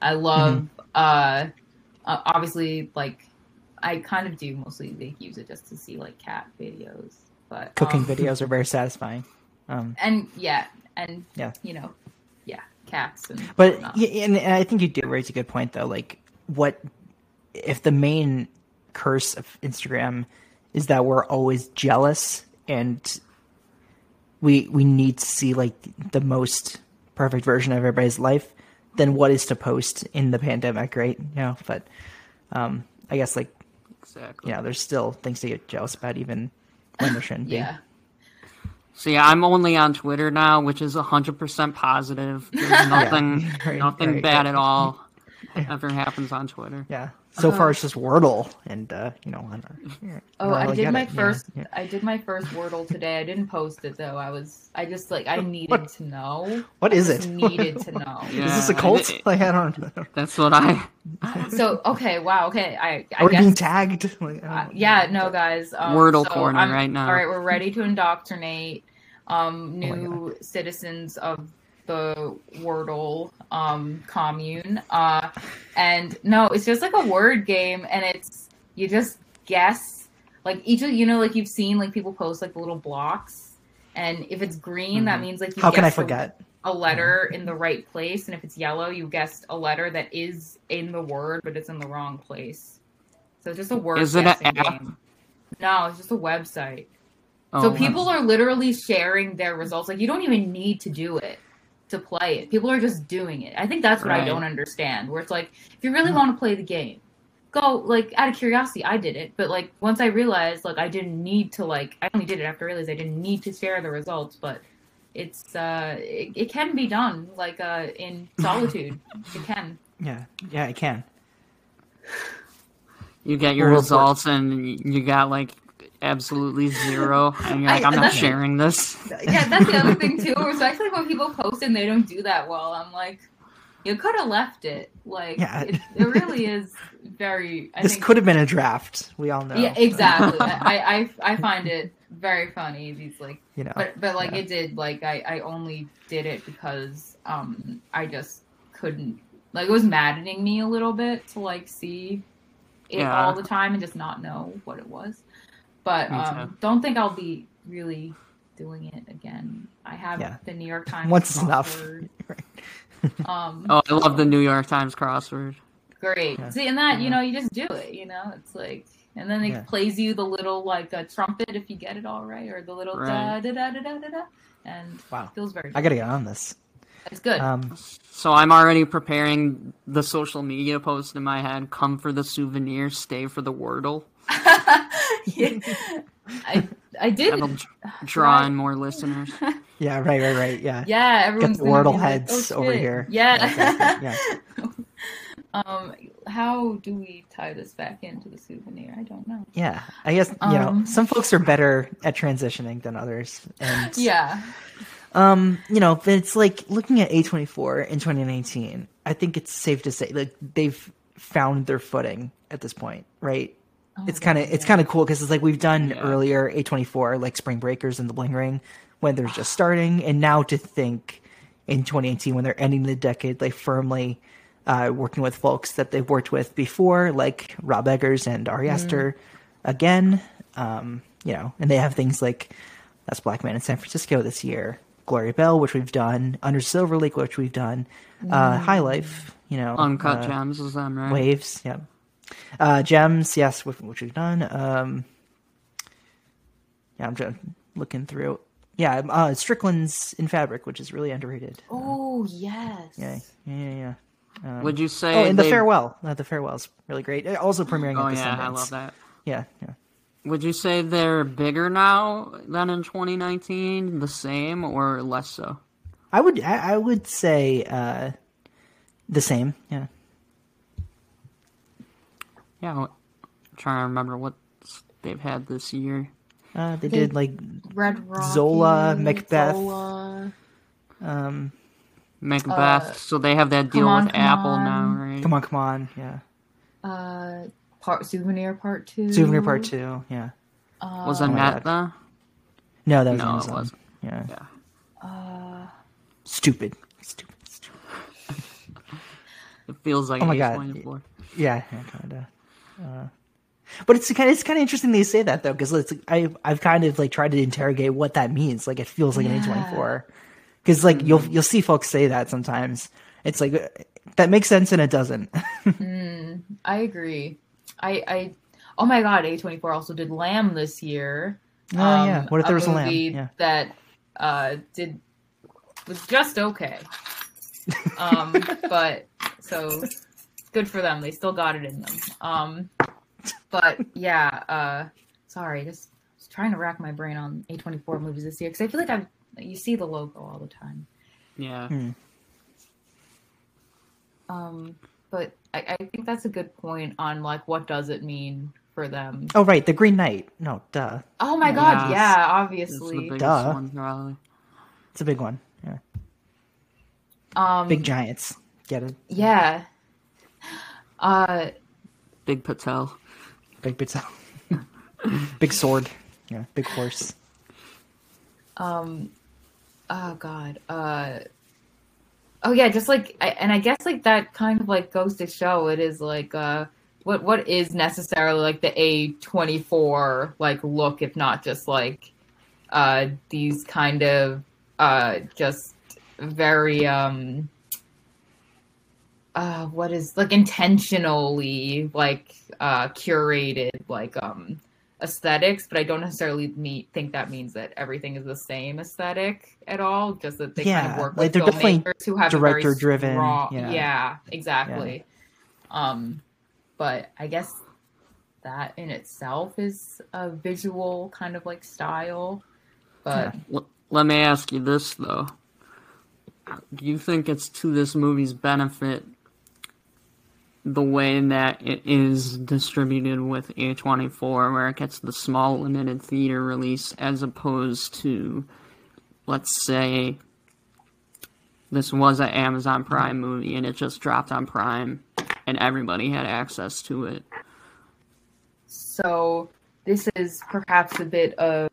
I love, uh, uh, obviously like, I kind of do mostly like, use it just to see like cat videos, but Cooking um, videos are very (laughs) satisfying. Um, and yeah, and Yeah. you know, yeah, cats and But yeah, and, and I think you do raise a good point though. Like, what if the main curse of Instagram is that we're always jealous and we we need to see like the most perfect version of everybody's life? Then what is to post in the pandemic, right? You know, but um, I guess like Exactly. know, there's still things to get jealous about, even when there shouldn't (laughs) yeah. So yeah, I'm only on Twitter now, which is 100% positive. There's (laughs) nothing, (laughs) Right, nothing right. bad at all ever happens on Twitter. Yeah. So far, it's just Wordle, and uh, you know, on our, Uh-huh. Oh, we're I did my it, first. yeah. I did my first Wordle today. I didn't post it though. I was. I just like. I (laughs) needed to know. What is Just it? needed to (laughs) know. Yeah. Is this a cult? did- Like I don't know. That's what I. So okay, wow, okay. I. I Are we guess. being tagged? Like, uh, yeah, no, guys. Um, Wordle so corner I'm- right now. All right, we're ready to indoctrinate um, Oh new citizens of the Wordle um, commune. Uh, and no, it's just like a word game, and it's you just guess. Like each of you know, like you've seen like people post like the little blocks, and if it's green, that Mhm. means like you How can I forget? a letter in the right place, and if it's yellow, you guessed a letter that is in the word, but it's in the wrong place. So it's just a word Is it an guessing app? game. No, it's just a website. Oh, so people are literally sharing their results. Like you don't even need to do it to play it. People are just doing it. I think that's what I don't understand. Where it's like, if you really want to play the game, go like out of curiosity. I did it, but like once I realized like I didn't need to like I only did it after I realized I didn't need to share the results, but it's uh it, it can be done like uh in (laughs) solitude. it can. Yeah, yeah, it can. You get your Or- results and you got like absolutely zero, and you're like, I- I'm not sharing this. Yeah, that's the other thing too. Especially when people post and they don't do that well. I'm like, you could have left it. Like, Yeah. it, it really is very. I this think, could have been a draft. We all know. Yeah, exactly. I, I I find it very funny. These like, You know, but but like yeah. it did. Like I I only did it because um I just couldn't. Like it was maddening me a little bit to like see it Yeah. all the time and just not know what it was. But um, don't think I'll be really doing it again. I have Yeah. the New York Times. Once is enough. crossword. (laughs) Um, Oh, I love the New York Times crossword. great. Yeah. See, and that you know, you just do it. You know, it's like, and then it Yeah. plays you the little like a trumpet if you get it all right, or the little Right. da da da da da da, da and Wow. feels very. I gotta get on this. It's good. Um, So I'm already preparing the social media post in my head. Come for the souvenir, stay for the Wordle. (laughs) (laughs) Yeah. I I did. That'll (sighs) draw in more listeners. (laughs) yeah, right, right, right. Yeah. Yeah, everyone's the gonna Wordle like, heads "Oh, over here. Yeah. exactly. (laughs) um, how do we tie this back into the souvenir? I don't know. Yeah, I guess you know Um, some folks are better at transitioning than others, and Yeah. um, you know, but it's like looking at A24 in 2019. I think it's safe to say like they've found their footing at this point, right? It's kind of it's kind of cool because it's like we've done Yeah. earlier A24 like Spring Breakers and The Bling Ring when they're just (sighs) starting, and now to think in 2018 when they're ending the decade, like firmly uh, working with folks that they've worked with before, like Rob Eggers and Ari Aster, again. Um, you know, and they have things like that's Black Man in San Francisco this year, Gloria Bell, which we've done, Under Silver Lake, which we've done, uh, High Life, you know, Uncut uh, gems is them, right? Waves, yeah. Uh, gems, yes, which, which we've done. Um, yeah, I'm just looking through. Yeah, uh, Strickland's in Fabric, which is really underrated. Oh yes. Yeah, yeah, yeah. yeah. Would you say? Oh, and the farewell. Uh, the farewell's really great. Uh, Also premiering Oh at yeah, Descendants. I love that. Yeah, yeah. Would you say they're bigger now than in 2019, the same, or less so? I would, I, I would say uh, the same. Yeah. Yeah, I'm trying to remember what they've had this year. Uh, they They- did like Red Rocket, Zola, Macbeth. Zola. um, Macbeth, so they have that deal on, with Apple on. now, right? come on, come on. Yeah. Uh, part souvenir part two. Souvenir Part Two. Yeah. Was Oh my though? No, that was No, it Amazon. wasn't. Yeah. Yeah. Uh, Stupid. Stupid. Stupid. (laughs) It feels like Oh my Ace God. Point Yeah, yeah kind of. Uh, but it's kind of it's kind of interesting that you say that though, because it's I've I've kind of like tried to interrogate what that means. Like it feels like an A twenty four, because like you'll you'll see folks say that sometimes. It's like that makes sense and it doesn't. (laughs) I agree. I I oh my god, A twenty four also did Lamb this year. Um, Oh, yeah. What if there was a Lamb? Yeah. That uh did was just okay. (laughs) Um, but so good for them. They still got it in them. Um, but yeah. Uh, sorry, just was trying to rack my brain on A twenty four movies this year because I feel like I've you see the logo all the time. Yeah. Hmm. Um, but I, I think that's a good point on like what does it mean for them. oh right, the Green Knight. No, duh, Oh my god, Yeah, yeah, It's the obviously. biggest Duh. one, it's a big one. Yeah, Um, big giants. Get it? yeah. Uh, Big Patel. Big big (laughs) big sword. Yeah, big horse. um, oh god. Uh, oh yeah, just like, I, and I guess like that kind of like goes to show it is like uh, what what is necessarily like the A twenty four like look, if not just like uh these kind of uh just very um uh what is like intentionally like uh curated like um aesthetics but i don't necessarily meet, think that means that everything is the same aesthetic at all just that they kind of work like with they're definitely filmmakers who have director-driven, strong- yeah. yeah exactly. Um but i guess that in itself is a visual kind of like style but L- let me ask you this though: Do you think it's to this movie's benefit the way that it is distributed with A24, where it gets the small limited theater release, as opposed to, let's say, this was an Amazon Prime movie and it just dropped on Prime and everybody had access to it? So this is perhaps a bit of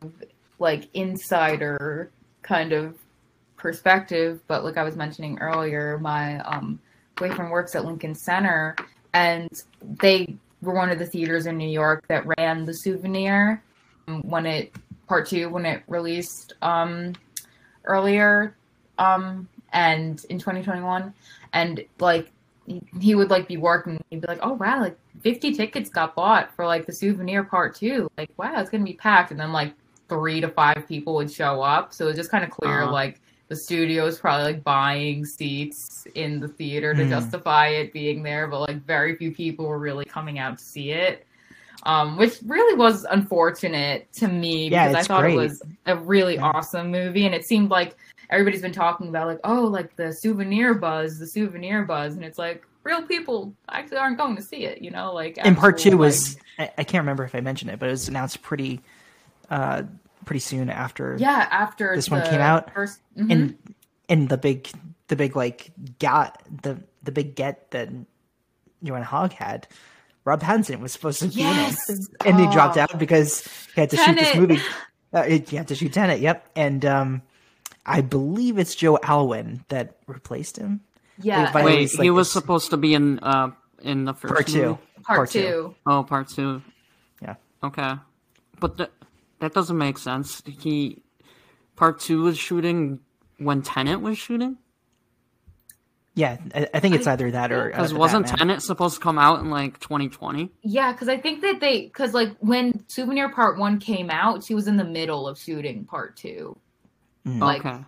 like insider kind of perspective, but like I was mentioning earlier, my um, boyfriend works at Lincoln Center, and they were one of the theaters in New York that ran the souvenir when it part two when it released um, earlier um, and in 2021 and like he, would like be working he'd be like oh wow like 50 tickets got bought for like the souvenir part two. Like wow it's gonna be packed. And then like three to five people would show up. So it was just kind of clear Uh-huh. like the studio is probably like buying seats in the theater to Mm. justify it being there but like very few people were really coming out to see it um, which really was unfortunate to me Yeah, because I thought great. it was a really Yeah. awesome movie, and it seemed like everybody's been talking about like, oh, like the souvenir buzz, the souvenir buzz, and it's like real people actually aren't going to see it, you know, like and part two like- was I, I can't remember if I mentioned it, but it was announced pretty uh pretty soon after yeah after this one came out, first mhm. and and the big the big like got the the big get that Joanna Hogg had. Rob Hansen was supposed to be in it, and he dropped Oh. out because he had to shoot this movie. (laughs) Uh, he had to shoot Tenet, yep. And um, I believe it's Joe Alwyn that replaced him. yeah Wait, Wait, was like he was this- supposed to be in uh in the first Part two. movie? part, part two. two. Oh, part two. Yeah. Okay, but th- that doesn't make sense. He part two was shooting when Tenet was shooting. Yeah, I, I think it's either that or uh, Because the wasn't Batman. Tenet supposed to come out in like 2020? Yeah, because I think that they because like when Souvenir Part One came out, she was in the middle of shooting Part Two. Like, okay.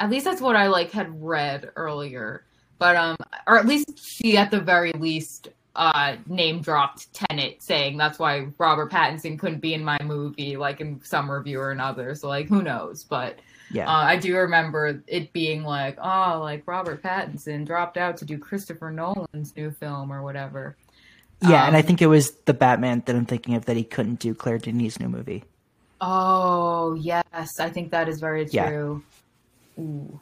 at least that's what I like had read earlier. But um, or at least she at the very least uh name dropped Tenet, saying that's why Robert Pattinson couldn't be in my movie, like in some review or another. So like, who knows? But Yeah, uh, I do remember it being like, oh, like Robert Pattinson dropped out to do Christopher Nolan's new film or whatever. yeah, and I um, think it was the Batman that I'm thinking of that he couldn't do Claire Denis' new movie. Oh yes, I think that is very Yeah. true. Ooh,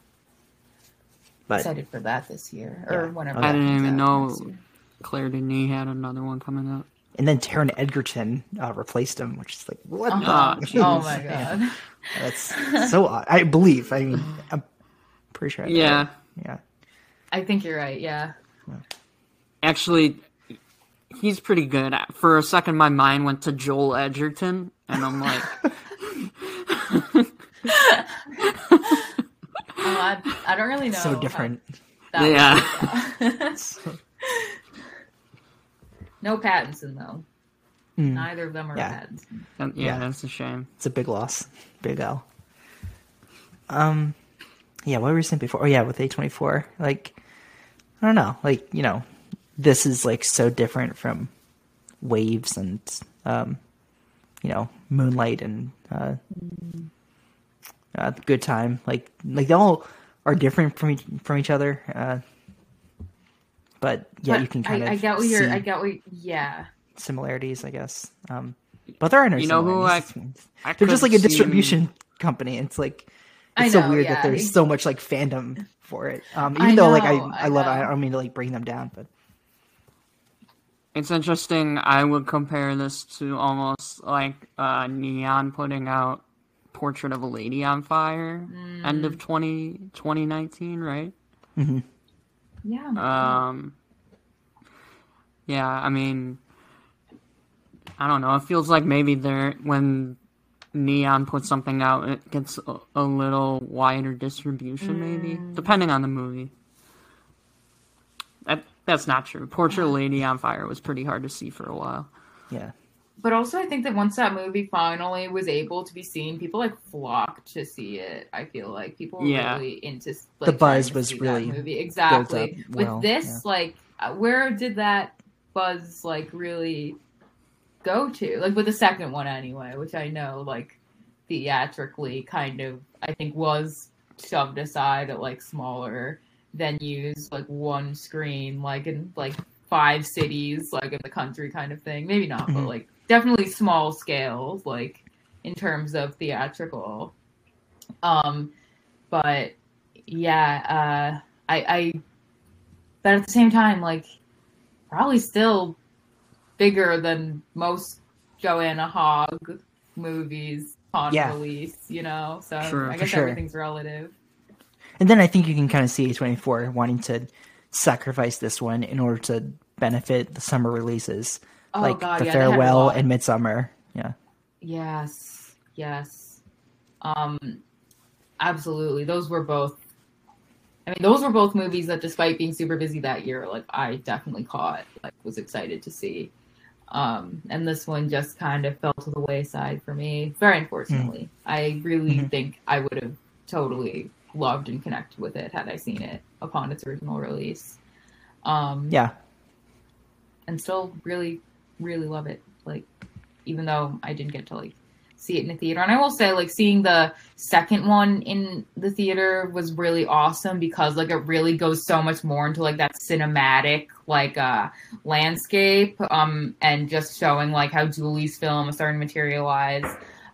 But excited for that this year or Yeah. whenever. I didn't even know next year. Claire Denis had another one coming up. and then Taron Egerton uh, replaced him, which is like what? Uh-huh. Ah, (laughs) oh jeez. my Yeah. god. That's so (laughs) odd. I believe. I mean, I'm pretty sure. I know. Yeah. yeah. I think you're right. Yeah. Actually, he's pretty good. For a second, my mind went to Joel Edgerton, and I'm like, (laughs) Oh, I, I don't really know. so different. that would Yeah. Work out. no Pattinson though. Mm. Neither of them are Yeah. Pattinson. yeah, Yeah. that's a shame. It's a big loss. Big L. Um, yeah. What were we saying before? Oh yeah, with A twenty four. Like, I don't know. Like you know, this is like so different from Waves and um, you know, Moonlight and uh, uh Good Time. Like like they all are different from each, from each other. Uh, but yeah, But you can kind I, of I get what you're. I get what. Yeah. similarities, I guess. Um, but there are no You know who I- similarities. I They're just like a see- distribution company. It's like I it's so weird yeah. that there's so much like fandom for it. Um, I even though like I, I, I love it, know. I don't mean to like bring them down, but It's interesting. I would compare this to almost like uh, Neon putting out Portrait of a Lady on Fire, end of 20, 2019, right? Yeah. Um, yeah, I mean, I don't know. It feels like maybe they're when Neon puts something out, it gets a, a little wider distribution, maybe depending on the movie. That that's not true. Portrait of a Lady on Fire was pretty hard to see for a while. yeah, But also, I think that once that movie finally was able to be seen, people like flocked to see it. I feel like people were Yeah. really into like, The buzz trying to was see that really movie exactly. built up With this, yeah. like, uh, where did that buzz like really go to? Like with the second one, anyway, which I know like theatrically kind of I think was shoved aside at like smaller venues, like one screen, like in like five cities, like in the country kind of thing. Maybe not, but Mhm. like definitely small scale, like in terms of theatrical. Um, but yeah, uh, I, I, but at the same time, like probably still bigger than most Joanna Hogg movies on Yeah. release, you know. So Sure, I guess sure. everything's relative. And then I think you can kind of see A24 wanting to sacrifice this one in order to benefit the summer releases, Oh, like God, The yeah, they had a Farewell and Midsommar. Yeah. Yes, yes. Um absolutely. Those were both I mean, those were both movies that despite being super busy that year, like I definitely caught, like was excited to see. Um and this one just kind of fell to the wayside for me, very unfortunately. I really Mhm. think I would have totally loved and connected with it had I seen it upon its original release. Um Yeah. and still really really love it like even though i didn't get to like see it in the theater. And i will say like seeing the second one in the theater was really awesome because like it really goes so much more into like that cinematic like uh landscape um and just showing like how julie's film is starting to materialize.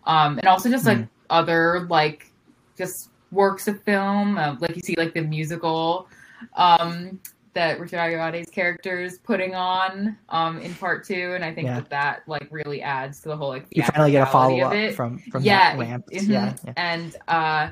Um and also just like other like just works of film uh, like you see like the musical. Um that Richard Ayoade's character is putting on um in part two, and I think Yeah. that that like really adds to the whole like You finally get a follow up from from yeah, that ramp. mhm. Yeah, yeah. and uh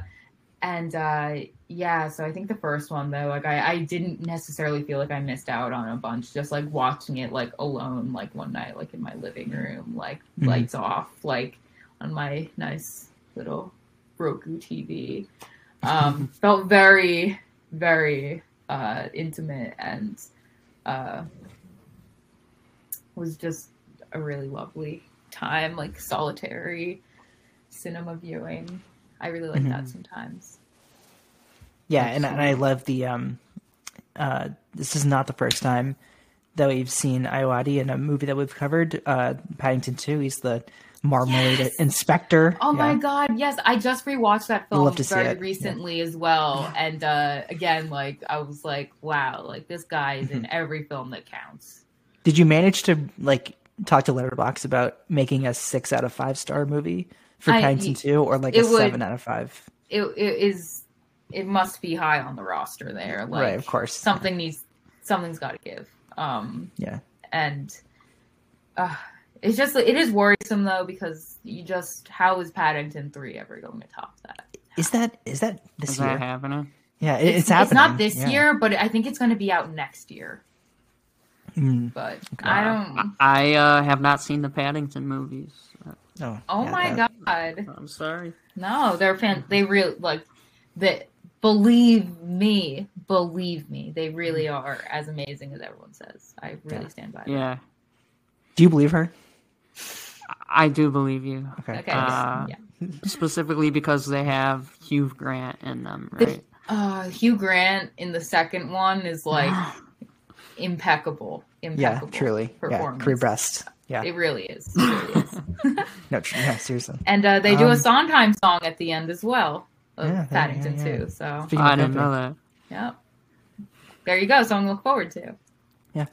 and uh yeah, so I think the first one though, like I I didn't necessarily feel like I missed out on a bunch, just like watching it like alone, like one night, like in my living room, like Mhm. lights off, like on my nice little Roku TV. Um, (laughs) felt very, very uh, intimate and uh, was just a really lovely time, like solitary cinema viewing. I really like that Mhm. sometimes. Yeah, and, and I love the um uh this is not the first time that we've seen Ayoade in a movie that we've covered. Uh Paddington 2, he's the marmalade Yes! inspector. Oh my god, yes, I just rewatched that film love to see very it, yeah. recently as well. And uh, again, like I was like, wow, like this guy is Mm-hmm. in every film that counts. Did you manage to like talk to Letterboxd about making a 6 out of 5 star movie for I- Paddington 2 or like a would- 7 out of 5? It, it is it must be high on the roster there. Like Right, of course. something needs something's got to give. Um, Yeah. and uh, it's just it is worrisome though because you just how is Paddington three ever going to top that? Is that is that this Is year? that happening? yeah, it, it's, happening. It's not this yeah. year, but I think it's going to be out next year. Mm. But I don't. I uh, have not seen the Paddington movies. Oh, Oh yeah, my that- god! I'm sorry. No, they're fan. They really like that. Believe me, believe me, they really are as amazing as everyone says. I really Yeah. stand by. that. Yeah, Do you believe her? I do believe you. Okay. Okay. Uh, yeah. Specifically because they have Hugh Grant in them, The- right? Uh, Hugh Grant in the second one is like (gasps) impeccable. Yeah, Impeccable. truly. Yeah, Performance. career best. Yeah. It really is. It really is. (laughs) No, tr- yeah, seriously. and uh, they do a Um, Sondheim song at the end as well of Yeah, yeah, Paddington yeah, yeah. too. So Speaking I didn't know that. Yep. There you go. Something to look forward to. Yeah.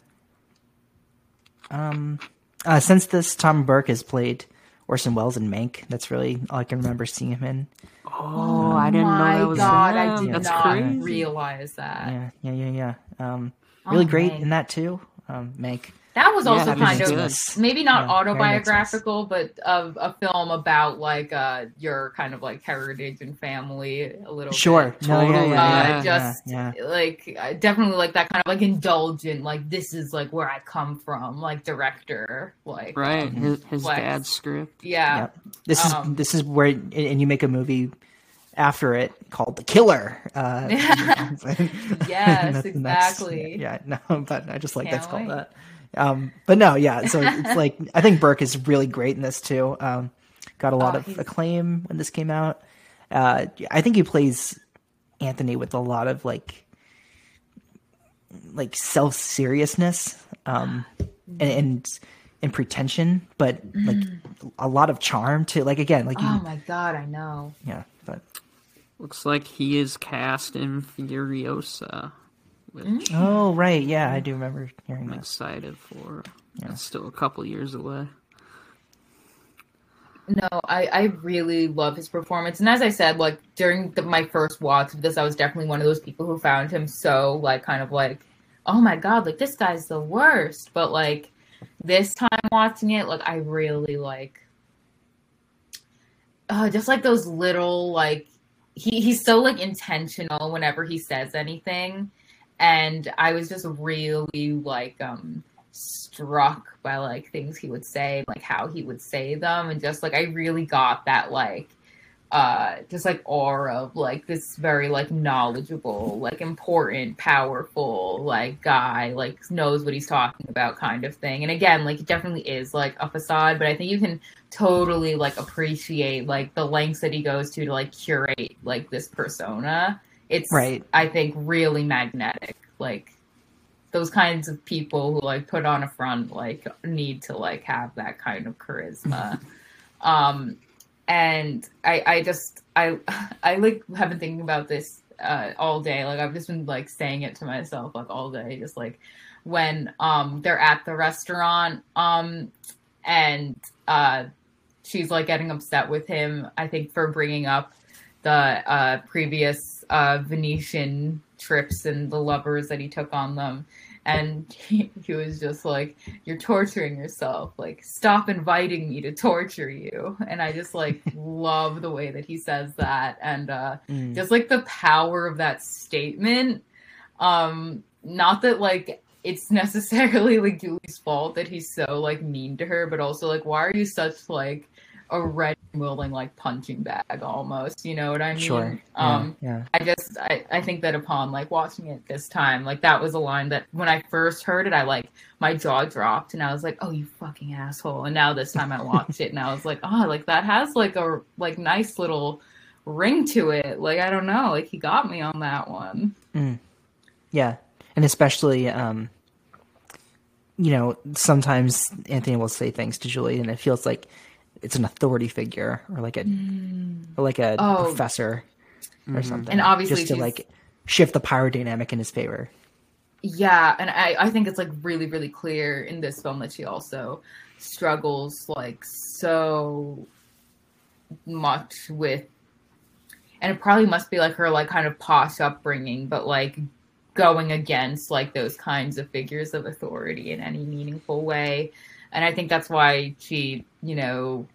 Um, uh, since this, Tom Burke has played Orson Welles in Mank. That's really all I can remember seeing him in. Oh, I didn't know My that was God, I did That's not crazy. realize that. Yeah, yeah, yeah, yeah. Um, really Oh, great Mank. in that too. Um, Mank. That was Yeah, also that kind of sense. maybe not Yeah, autobiographical, but of a film about like uh your kind of like heritage and family a little Sure. bit. No, yeah, Totally, yeah, Uh, yeah, just yeah, like uh, definitely like that kind of like indulgent, like this is like where I come from, like director, like Right, um, his, his Flex. dad's script. yeah, Yep. This is Um, this is where and you make a movie after it called The Killer. Uh, (laughs) (laughs) Yes, that's the next- exactly. yeah, (laughs) no, but I just like Can't that's called wait. that. Um, but no, yeah. So it's like I think Burke is really great in this too. Um, got a lot Oh, of he's- acclaim when this came out. Uh, I think he plays Anthony with a lot of like like self seriousness. Um, and, and and pretension, but like a lot of charm to like again like you, Oh my god, I know. yeah, but Looks like he is cast in Furiosa, which oh right, yeah, I do remember hearing I'm that. excited for. It's still a couple years away. No, I, I really love his performance. And as I said, like during the, my first watch of this, I was definitely one of those people who found him so like kind of like, oh my god, like this guy's the worst. But like this time watching it, like I really like, uh, just like those little like he he's so like intentional whenever he says anything, and I was just really like um struck by like things he would say, like how he would say them, and just like I really got that like uh just like aura of like this very like knowledgeable, like important, powerful like guy, like knows what he's talking about kind of thing. And again, like it definitely is like a facade, but I think you can totally like appreciate like the lengths that he goes to to like curate like this persona. It's Right. I think really magnetic. Like those kinds of people who like put on a front like need to like have that kind of charisma (laughs) um and i i just i (laughs) i like have been thinking about this uh all day like i've just been like saying it to myself like all day just like when um they're at the restaurant um and uh she's like getting upset with him i think for bringing up the uh previous uh venetian trips and the lovers that he took on them. And he, he was just like you're torturing yourself. Like stop inviting me to torture you. And i just like (laughs) love the way that he says that. And uh Mm. just like the power of that statement. Um not that like it's necessarily like julie's fault that he's so like mean to her but also like why are you such like a red willing like punching bag almost you know what i mean Sure. um yeah, yeah. I just I, I think that upon like watching it this time, like that was a line that when I first heard it, I like my jaw dropped and I was like, Oh you fucking asshole. And now this time I watched it and I was like, Oh, like that has like a like nice little ring to it. Like I don't know, like he got me on that one. Yeah, and especially, um, you know, sometimes Anthony will say things to Julie, and it feels like it's an authority figure or like a or like a Oh. professor or mm-hmm. something, And obviously just to she's- like shift the power dynamic in his favor. Yeah, and I, I think it's like really, really clear in this film that she also struggles like so much with and it probably must be like her like kind of posh upbringing, but like going against like those kinds of figures of authority in any meaningful way. And I think that's why she, you know,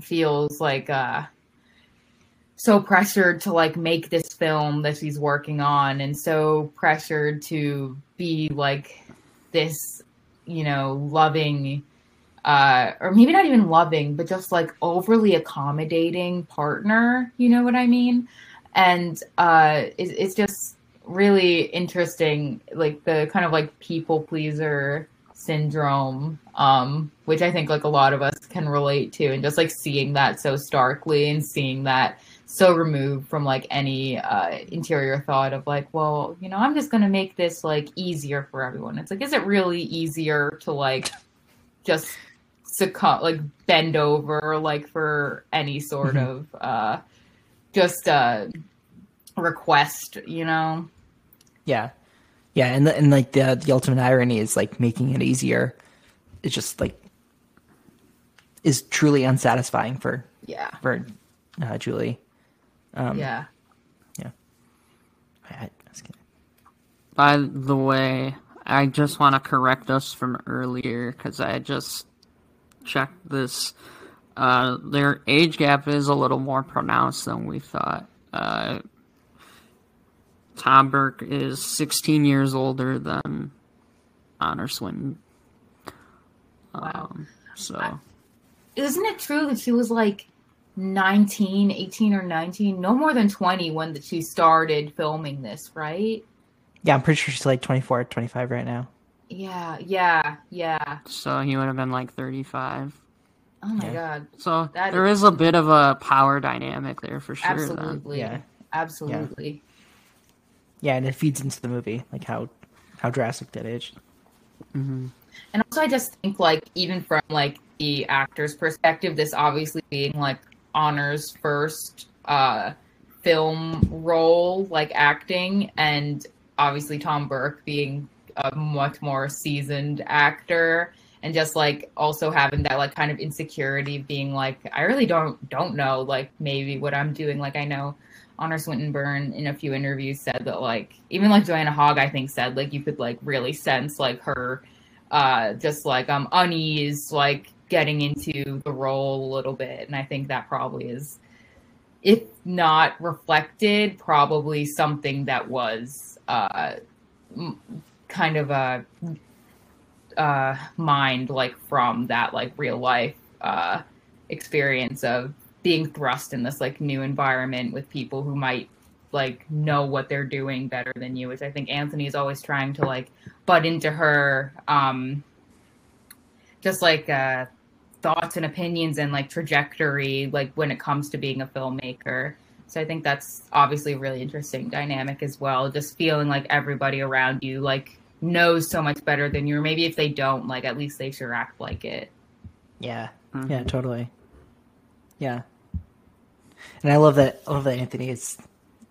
feels like uh so pressured to like make this film that she's working on and so pressured to be like this you know loving uh or maybe not even loving but just like overly accommodating partner you know what i mean? And uh it, it's just really interesting like the kind of like people pleaser syndrome um which i think like a lot of us can relate to and just like seeing that so starkly and seeing that so removed from like any uh interior thought of like well you know i'm just gonna make this like easier for everyone. It's like is it really easier to like just succumb like bend over like for any sort of uh just uh request you know? Yeah, yeah, and the, and like the the ultimate irony is like making it easier. It's just like is truly unsatisfying for yeah for uh, Julie. Um, yeah I, I was kidding. By the way, I just want to correct us from earlier because I just checked this. Uh, their age gap is a little more pronounced than we thought. Uh, Tom Burke is 16 years older than Honor Swinton. Um, so, isn't it true that she was like 19 18 or 19 no more than 20 when that she started filming this right Yeah, I'm pretty sure she's like 24, 25 right now. yeah yeah yeah so he would have been like 35. oh my Yeah. god So That there is- is a bit of a power dynamic there for sure. then. absolutely Yeah. absolutely Yeah, and it feeds into the movie, like how how drastic that is. And also, I just think like even from like the actor's perspective, this obviously being like honors first uh film role, like acting, and obviously Tom Burke being a much more seasoned actor and just like also having that like kind of insecurity being like I really don't don't know like maybe what I'm doing like I know Honor Swinton Byrne in a few interviews said that like even like Joanna Hogg I think said like you could like really sense like her uh just like um unease like getting into the role a little bit. And I think that probably is if not reflected probably something that was uh kind of a uh, mind like from that like real life uh, experience of being thrust in this like new environment with people who might like know what they're doing better than you which i think anthony is always trying to like butt into her um just like uh thoughts and opinions and like trajectory like when it comes to being a filmmaker so i think that's obviously a really interesting dynamic as well just feeling like everybody around you like knows so much better than you or maybe if they don't like at least they sure act like it Yeah. Mhm. Yeah, totally. Yeah. And I love that I love that Anthony is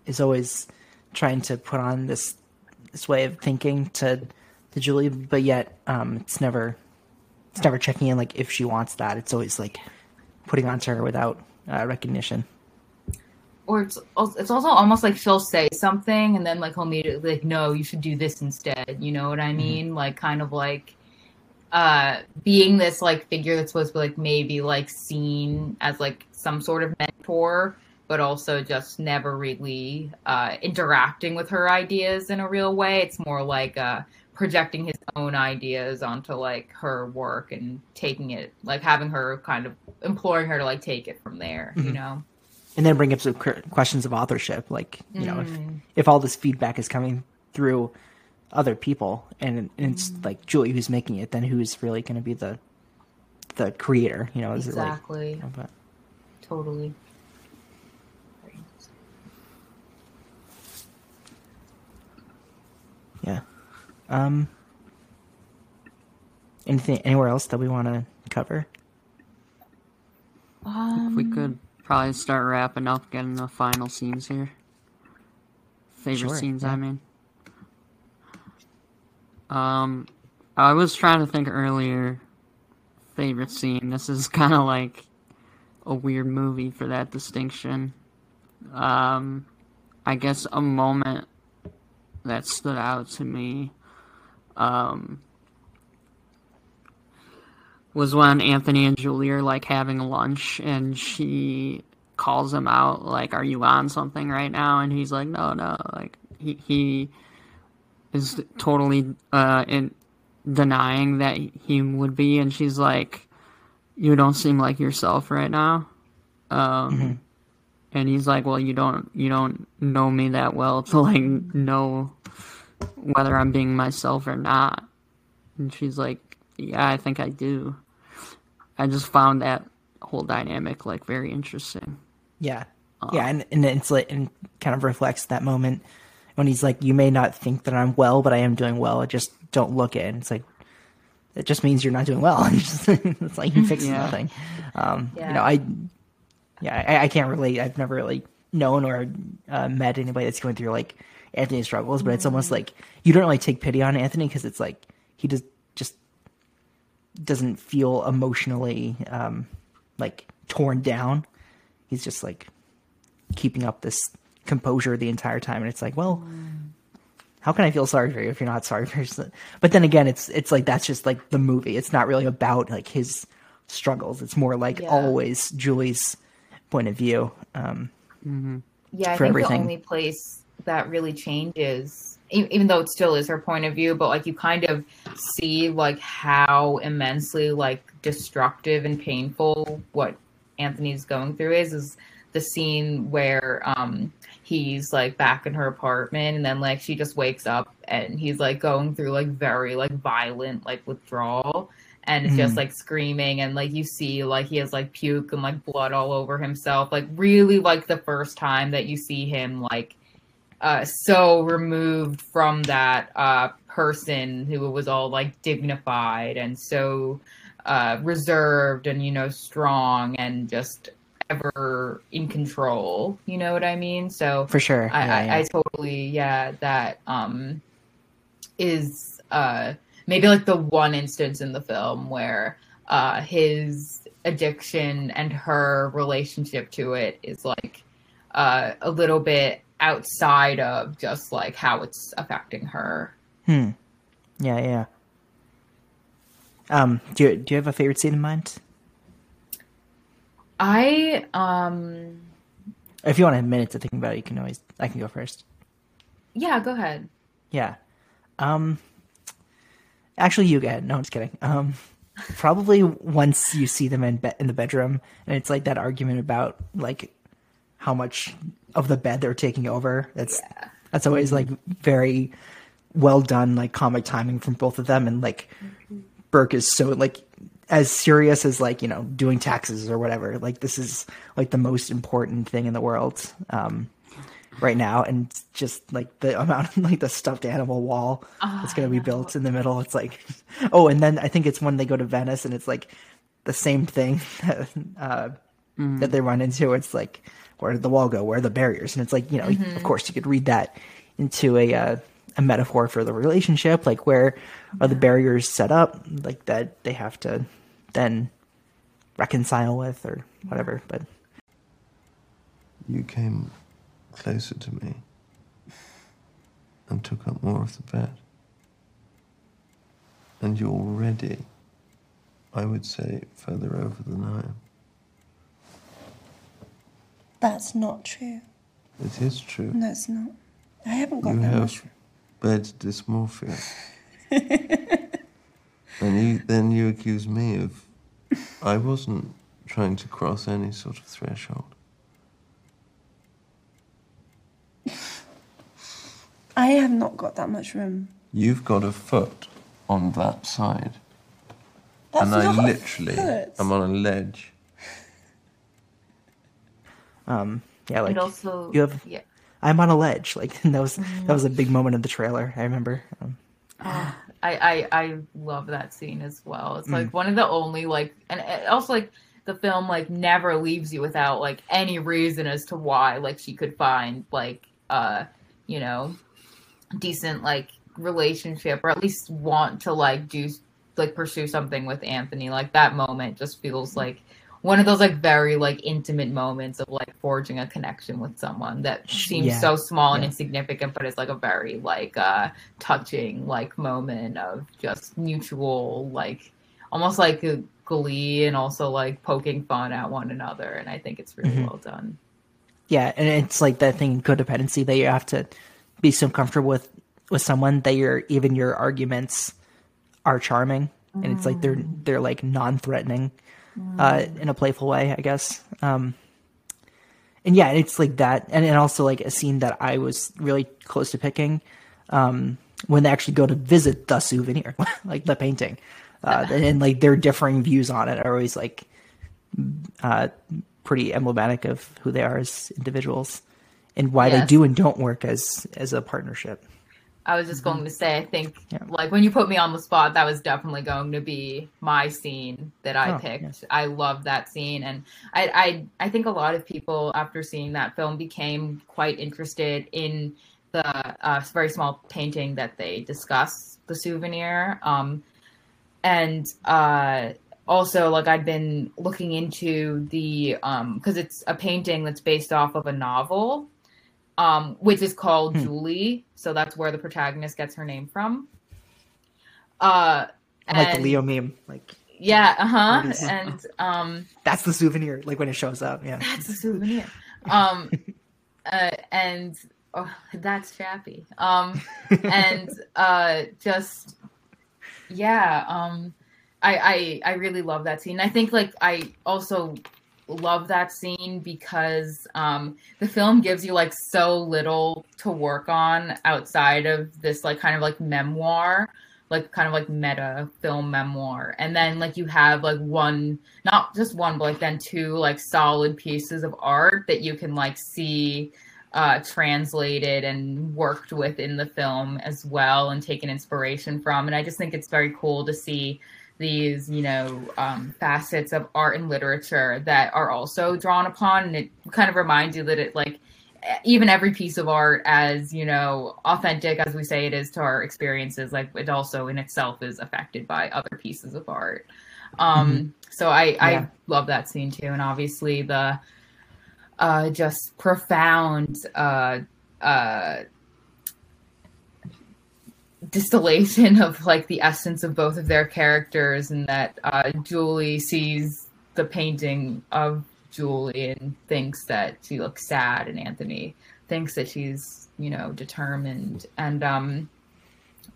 is always trying to put on this this way of thinking to to Julie, but yet um it's never it's never checking in like if she wants that. It's always like putting onto her without uh, recognition. or it's it's also almost like she'll say something and then like he'll immediately like no you should do this instead you know what i mean like kind of like uh being this like figure that's supposed to be like maybe like seen as like some sort of mentor but also just never really uh interacting with her ideas in a real way it's more like uh projecting his own ideas onto like her work and taking it like having her kind of imploring her to like take it from there you Mhm. know and then bring up some questions of authorship like you know Mm. if, if all this feedback is coming through other people and, and it's Mm. like julie who's making it then who's really going to be the the creator you know is exactly it like but totally yeah um anything anywhere else that we want to cover um, we could probably start wrapping up, getting the final scenes here. Favorite Sure, scenes, yeah. I mean. Um, I was trying to think earlier. Favorite scene. This is (laughs) kind of like a weird movie for that distinction. Um, I guess a moment that stood out to me. Um, was when Anthony and Julie are like having lunch and she calls him out like are you on something right now? And he's like no no like he he is totally uh in denying that he would be. And she's like you don't seem like yourself right now. Um and he's like well you don't you don't know me that well to like know whether I'm being myself or not. And she's like yeah I think I do. I just found that whole dynamic like very interesting. yeah. Uh, yeah and, and it's like and kind of reflects that moment when he's like you may not think that i'm well but i am doing well. I just don't look it. And it's like it just means you're not doing well. (laughs) It's, it's like he fixes Yeah. nothing. Um Yeah. you know i yeah I, I can't relate. I've never really known or uh, met anybody that's going through like anthony's struggles but it's almost like you don't really take pity on anthony because it's like he just just doesn't feel emotionally um like torn down. He's just like keeping up this composure the entire time and it's like well how can i feel sorry for you if you're not sorry for yourself? But then again it's it's like that's just like the movie. It's not really about like his struggles. It's more like Yeah. always julie's point of view um Yeah, I for think everything. the only place that really changes, even though it still is her point of view, but like you kind of see like how immensely like destructive and painful what Anthony's going through is is the scene where um he's like back in her apartment and then like she just wakes up and he's like going through like very like violent like withdrawal and it's just Mhm. like screaming and like you see like he has like puke and like blood all over himself like really like the first time that you see him like uh, so removed from that uh, person who was all like dignified and so uh, reserved and you know strong and just ever in control. You know what I mean? So For sure. I, Yeah, I, yeah. I totally yeah that um is uh maybe like the one instance in the film where uh his addiction and her relationship to it is like uh a little bit outside of just like how it's affecting her. Hmm. Yeah, yeah. Um, do you do you have a favorite scene in mind? I um If you want a minute to think about it, you can always. I can go first. yeah, go ahead. Yeah. Um. Actually, you go ahead. No, I'm just kidding. Um. Probably once you see them in be- in the bedroom, and it's like that argument about like how much of the bed they're taking over. That's that's always like very well done, like comic timing from both of them, and like Burke is so like as serious as like you know doing taxes or whatever. Like this is like the most important thing in the world um, right now, and just like the amount of (laughs) like the stuffed animal wall that's going to be built in the middle. It's like (laughs) oh, and then I think it's when they go to Venice, and it's like the same thing (laughs) uh, that they run into. It's like where did the wall go? Where are the barriers? And it's like you know, of course, you could read that into a uh, a metaphor for the relationship. Like where are the barriers set up? Like that they have to then reconcile with or whatever. But You came closer to me and took up more of the bed. And you're already, I would say, further over than I am. That's not true. It is true. No, it's not. I haven't got you that have much. bed dysmorphia. and you, then you accuse me of. I wasn't trying to cross any sort of threshold. I have not got that much room. You've got a foot on that side. That's and I literally foot. am on a ledge. Um, yeah, like and also you have. yeah. I'm on a ledge. Like (laughs) that was that was a big moment in the trailer. I remember. Um, I, I I love that scene as well. It's like Mm. one of the only like, and also like the film like never leaves you without like any reason as to why like she could find like uh you know decent like relationship or at least want to like do like pursue something with Anthony. Like that moment just feels like one of those like very like intimate moments of like forging a connection with someone that seems Yeah. so small and Yeah. insignificant but it's like a very like uh touching like moment of just mutual like almost like a glee and also like poking fun at one another and i think it's really Mhm. well done yeah, and it's like that thing in codependency that you have to be so comfortable with with someone that your even your arguments are charming, and it's like they're they're like non-threatening uh, in a playful way, I guess. Um, and yeah, it's like that, and, and also like a scene that I was really close to picking um, when they actually go to visit the souvenir, (laughs) like the painting, uh, (laughs) and, and, like their differing views on it are always like uh, pretty emblematic of who they are as individuals and why they do and don't work as as a partnership. I was just going to say i think like when you put me on the spot that was definitely going to be my scene that i Oh, picked. yes. i love that scene and I, I i think a lot of people after seeing that film became quite interested in the uh, very small painting that they discuss the souvenir um and uh also like i'd been looking into the um because it's a painting that's based off of a novel um which is called Hmm. julie so that's where the protagonist gets her name from uh I like the Leo meme, like yeah uh-huh (laughs) and um that's the souvenir, like when it shows up. Yeah, that's a souvenir. Um, (laughs) uh, and oh, that's chappy. Um, and (laughs) uh, just yeah. Um, I, I I really love that scene. I think like I also love that scene because um the film gives you like so little to work on outside of this like kind of like memoir like kind of like meta film memoir and then like you have like one not just one but like then two like solid pieces of art that you can like see uh, translated and worked with in the film as well and taken inspiration from. And I just think it's very cool to see these, you know, um, facets of art and literature that are also drawn upon. And it kind of reminds you that it, like, even every piece of art, as, you know, authentic as we say it is to our experiences, like, it also in itself is affected by other pieces of art. Um, Mhm. So I, Yeah. I love that scene too. And obviously the, uh, just profound uh, uh, distillation of like the essence of both of their characters, and that uh, Julie sees the painting of Julie and thinks that she looks sad, and Anthony thinks that she's you know determined, and um,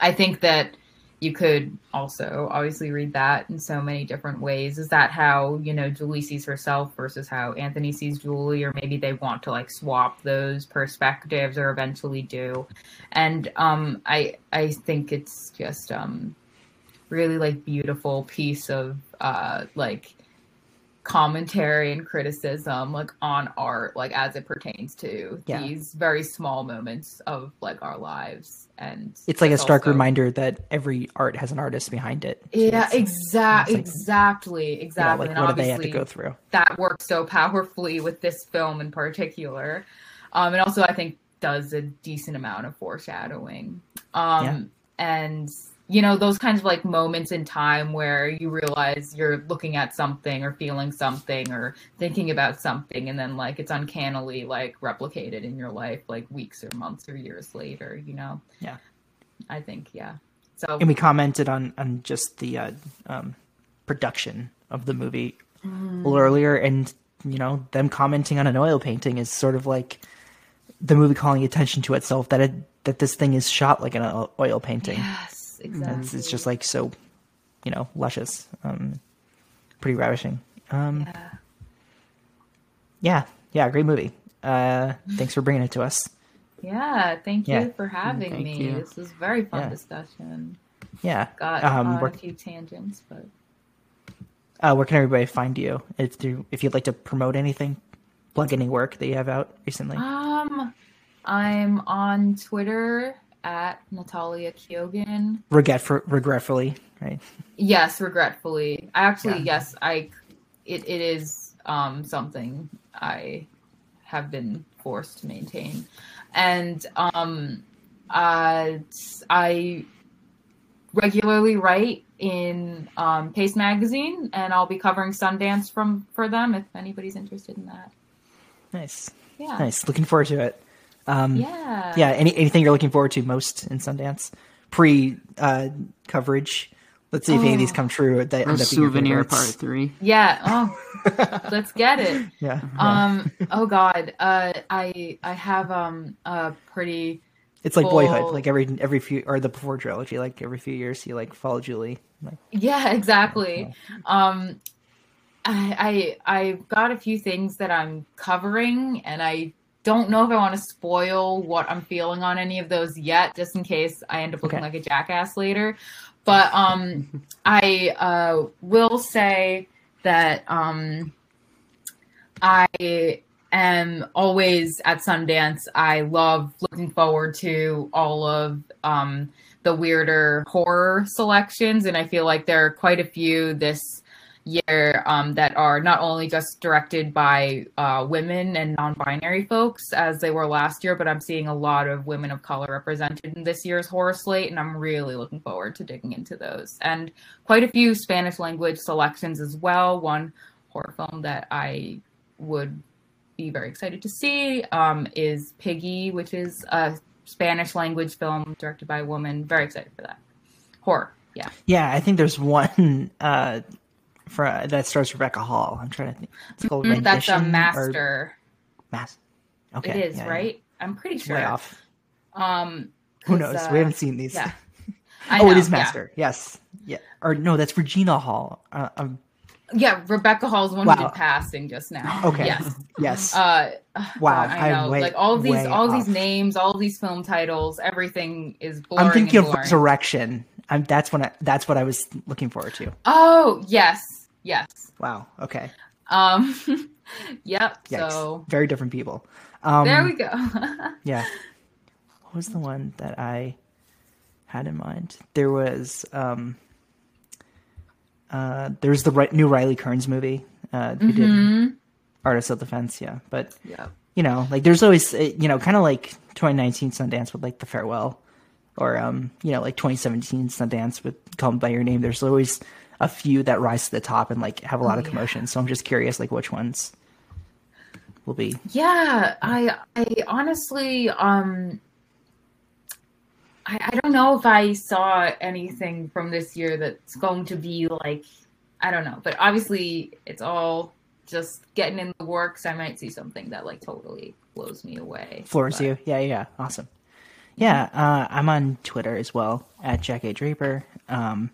I think that you could also obviously read that in so many different ways. Is that how, you know, Julie sees herself versus how Anthony sees Julie, or maybe they want to like swap those perspectives or eventually do. And um I I think it's just um really like beautiful piece of uh like commentary and criticism like on art like as it pertains to Yeah. these very small moments of like our lives and It's like a stark also- reminder that every art has an artist behind it. So yeah, it's- exact, like, exactly, you know, exactly. like and what do they have to obviously go through? that works so powerfully with this film in particular, um, and also I think does a decent amount of foreshadowing. Um, Yeah. and you know those kinds of like moments in time where you realize you're looking at something or feeling something or thinking about something and then like it's uncannily like replicated in your life like weeks or months or years later you know Yeah. i think yeah so And we commented on on just the uh, um, production of the movie a little Mm. earlier, and you know them commenting on an oil painting is sort of like the movie calling attention to itself that it that this thing is shot like an oil painting. yes exactly It's, it's just like so, you know, luscious, um, pretty ravishing. Um, Yeah. yeah, yeah, great movie. Uh, thanks for bringing it to us. Yeah, thank you for having Thank me. you. This was a very fun Yeah. discussion. Yeah. Got Um, on where, a few tangents, but uh, where can everybody find you? If you if you'd like to promote anything, plug any work that you have out recently. um, I'm on Twitter at Natalia Keogan. Regretfully, right? Yes, regretfully. I actually Yeah. yes, I it, it is um something I have been forced to maintain. And um uh I regularly write in um Paste magazine and I'll be covering Sundance from for them if anybody's interested in that. Nice, Yeah. nice. Looking forward to it. Um, Yeah. yeah. Any anything you're looking forward to most in Sundance pre uh, coverage? Let's see if any of these Oh. come true. That end up being your souvenir favorites. part three. Yeah. Oh, (laughs) let's get it. Yeah. Um. Oh God. Uh. I I have um a pretty. It's like Boyhood. Like every every few or the before trilogy. Like every few years, you like follow Julie. Like, Yeah. Exactly. Um. I I I've got a few things that I'm covering, and I don't know if I want to spoil what I'm feeling on any of those yet, just in case I end up looking Okay. like a jackass later. But um, I uh will say that um, I am always at Sundance. I love looking forward to all of um, the weirder horror selections, and I feel like there are quite a few this year um, that are not only just directed by uh, women and non-binary folks as they were last year, but I'm seeing a lot of women of color represented in this year's horror slate, and I'm really looking forward to digging into those. And quite a few Spanish language selections as well. One horror film that I would be very excited to see um, is Piggy, which is a Spanish language film directed by a woman. Very excited for that. Horror, yeah. yeah, I think there's one (laughs) uh, for that starts Rebecca Hall. I'm trying to think. It's called Mm, That's a or master. Okay, it is yeah, yeah. right. I'm pretty It's sure. Way off. Um, Who knows? uh, we haven't seen these. Yeah. (laughs) Oh, it know, is yeah. Master. Yes. Yeah. Or no, that's Regina Hall. Uh, um, Yeah, Rebecca Hall's one Wow. who did casting just now. (gasps) Okay. Yes. yes. Uh, Wow, God, I I'm know. way- like all of these, all off. these names, all of these film titles, everything is. I'm thinking of. Resurrection. I'm, that's when I, that's what I was looking forward to. Oh yes, yes. Wow. Okay. Um, (laughs) yep. Yikes. So Very different people. Um, there we go. (laughs) yeah. What was the one that I had in mind? There was um uh there's the new Riley Stearns movie uh who did Mhm. Artists of Defense, yeah. But Yeah. you know, like there's always uh, you know, kind of like 2019 Sundance with like The Farewell or um you know, like 2017 Sundance with Call Me by Your Name. There's always a few that rise to the top and like have a lot Oh, of yeah. commotion. So I'm just curious like which ones will be Yeah, I I honestly um I, I don't know if I saw anything from this year that's going to be like I don't know, but obviously it's all just getting in the works. I might see something that like totally blows me away. floors but- you. Yeah, yeah, yeah. Awesome. Yeah, uh, I'm on Twitter as well at Jack A Draper. Um,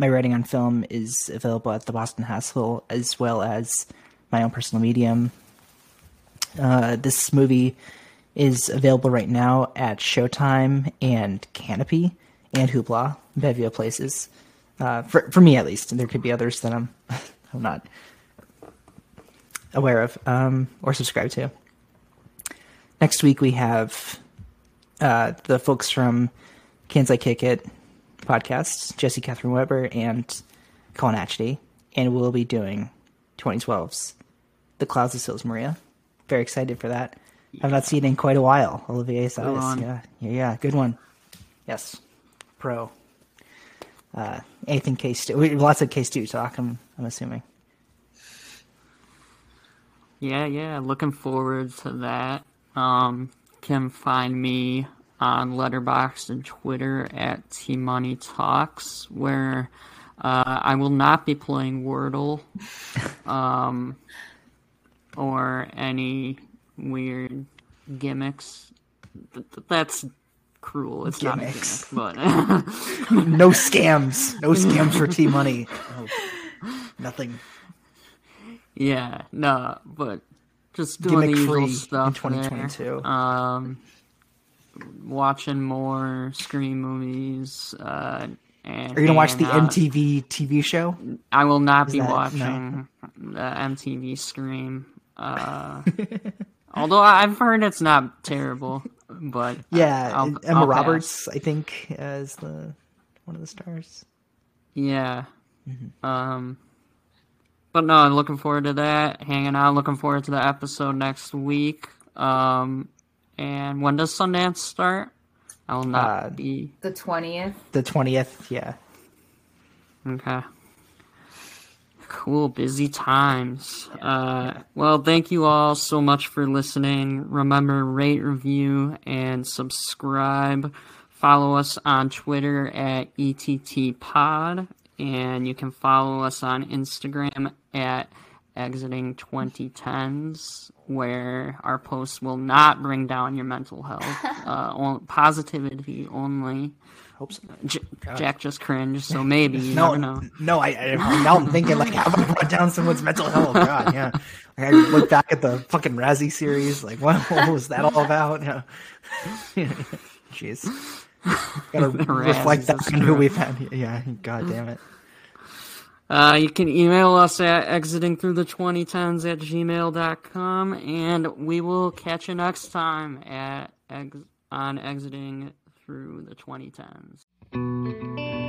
my writing on film is available at the Boston Hassle as well as my own personal medium. Uh, this movie is available right now at Showtime and Kanopy and Hoopla, bevy places. Uh, for for me at least, there could be others that I'm (laughs) I'm not aware of um, or subscribe to. Next week we have uh, the folks from Kansas Kick It podcast, Jesse Catherine Weber and Colin Atchity, and we'll be doing 2012's The Clouds of Sils Maria. Very excited for that. I've not seen it in quite a while. Olivier Assayas, one. yeah, yeah, yeah, good one. Yes, pro. Uh, anything K-Stew, lots of K-Stew talk. I'm, I'm assuming. Yeah, yeah, looking forward to that. Um, can find me on Letterboxd and Twitter at T Money Talks, where uh, I will not be playing Wordle, (laughs) um, or any weird gimmicks. Th- th- That's cruel. It's Gimmicks. not a gimmick, but (laughs) no scams, no scams for T Money. Oh, (laughs) nothing. Yeah, no, but just doing the usual free in 2022. there. Um, watching more Scream movies. Uh, and Are you gonna watch the out. MTV TV show? I will not Is be that- no. watching the MTV Scream. Uh, (laughs) although I've heard it's not terrible, but (laughs) Yeah, I'll- Emma I'll pass. Roberts, I think, as the one of the stars. Yeah. Mm-hmm. Um but no, I'm looking forward to that. Hanging out, looking forward to the episode next week. Um and when does Sundance start? I will not Uh, be The twentieth. The twentieth, yeah. Okay. Cool, busy times. Uh, well, thank you all so much for listening. Remember, rate, review, and subscribe. Follow us on Twitter at ETTPod, and you can follow us on Instagram at Exiting 2010s, where our posts will not bring down your mental health. (laughs) uh, on- positivity only. Hope so. J- Jack just cringed, so maybe you No, never know. no, I, I now I'm thinking like, have I brought down someone's mental health? God, yeah. Like, I look back at the fucking Razzie series, like, what, what was that all about? Yeah. (laughs) Jeez. (laughs) Gotta reflect Razzies, that that's on who we've had. Yeah, god damn it. Uh, you can email us at exiting through the 2010s at gmail.com, and we will catch you next time at on exiting through the 2010s.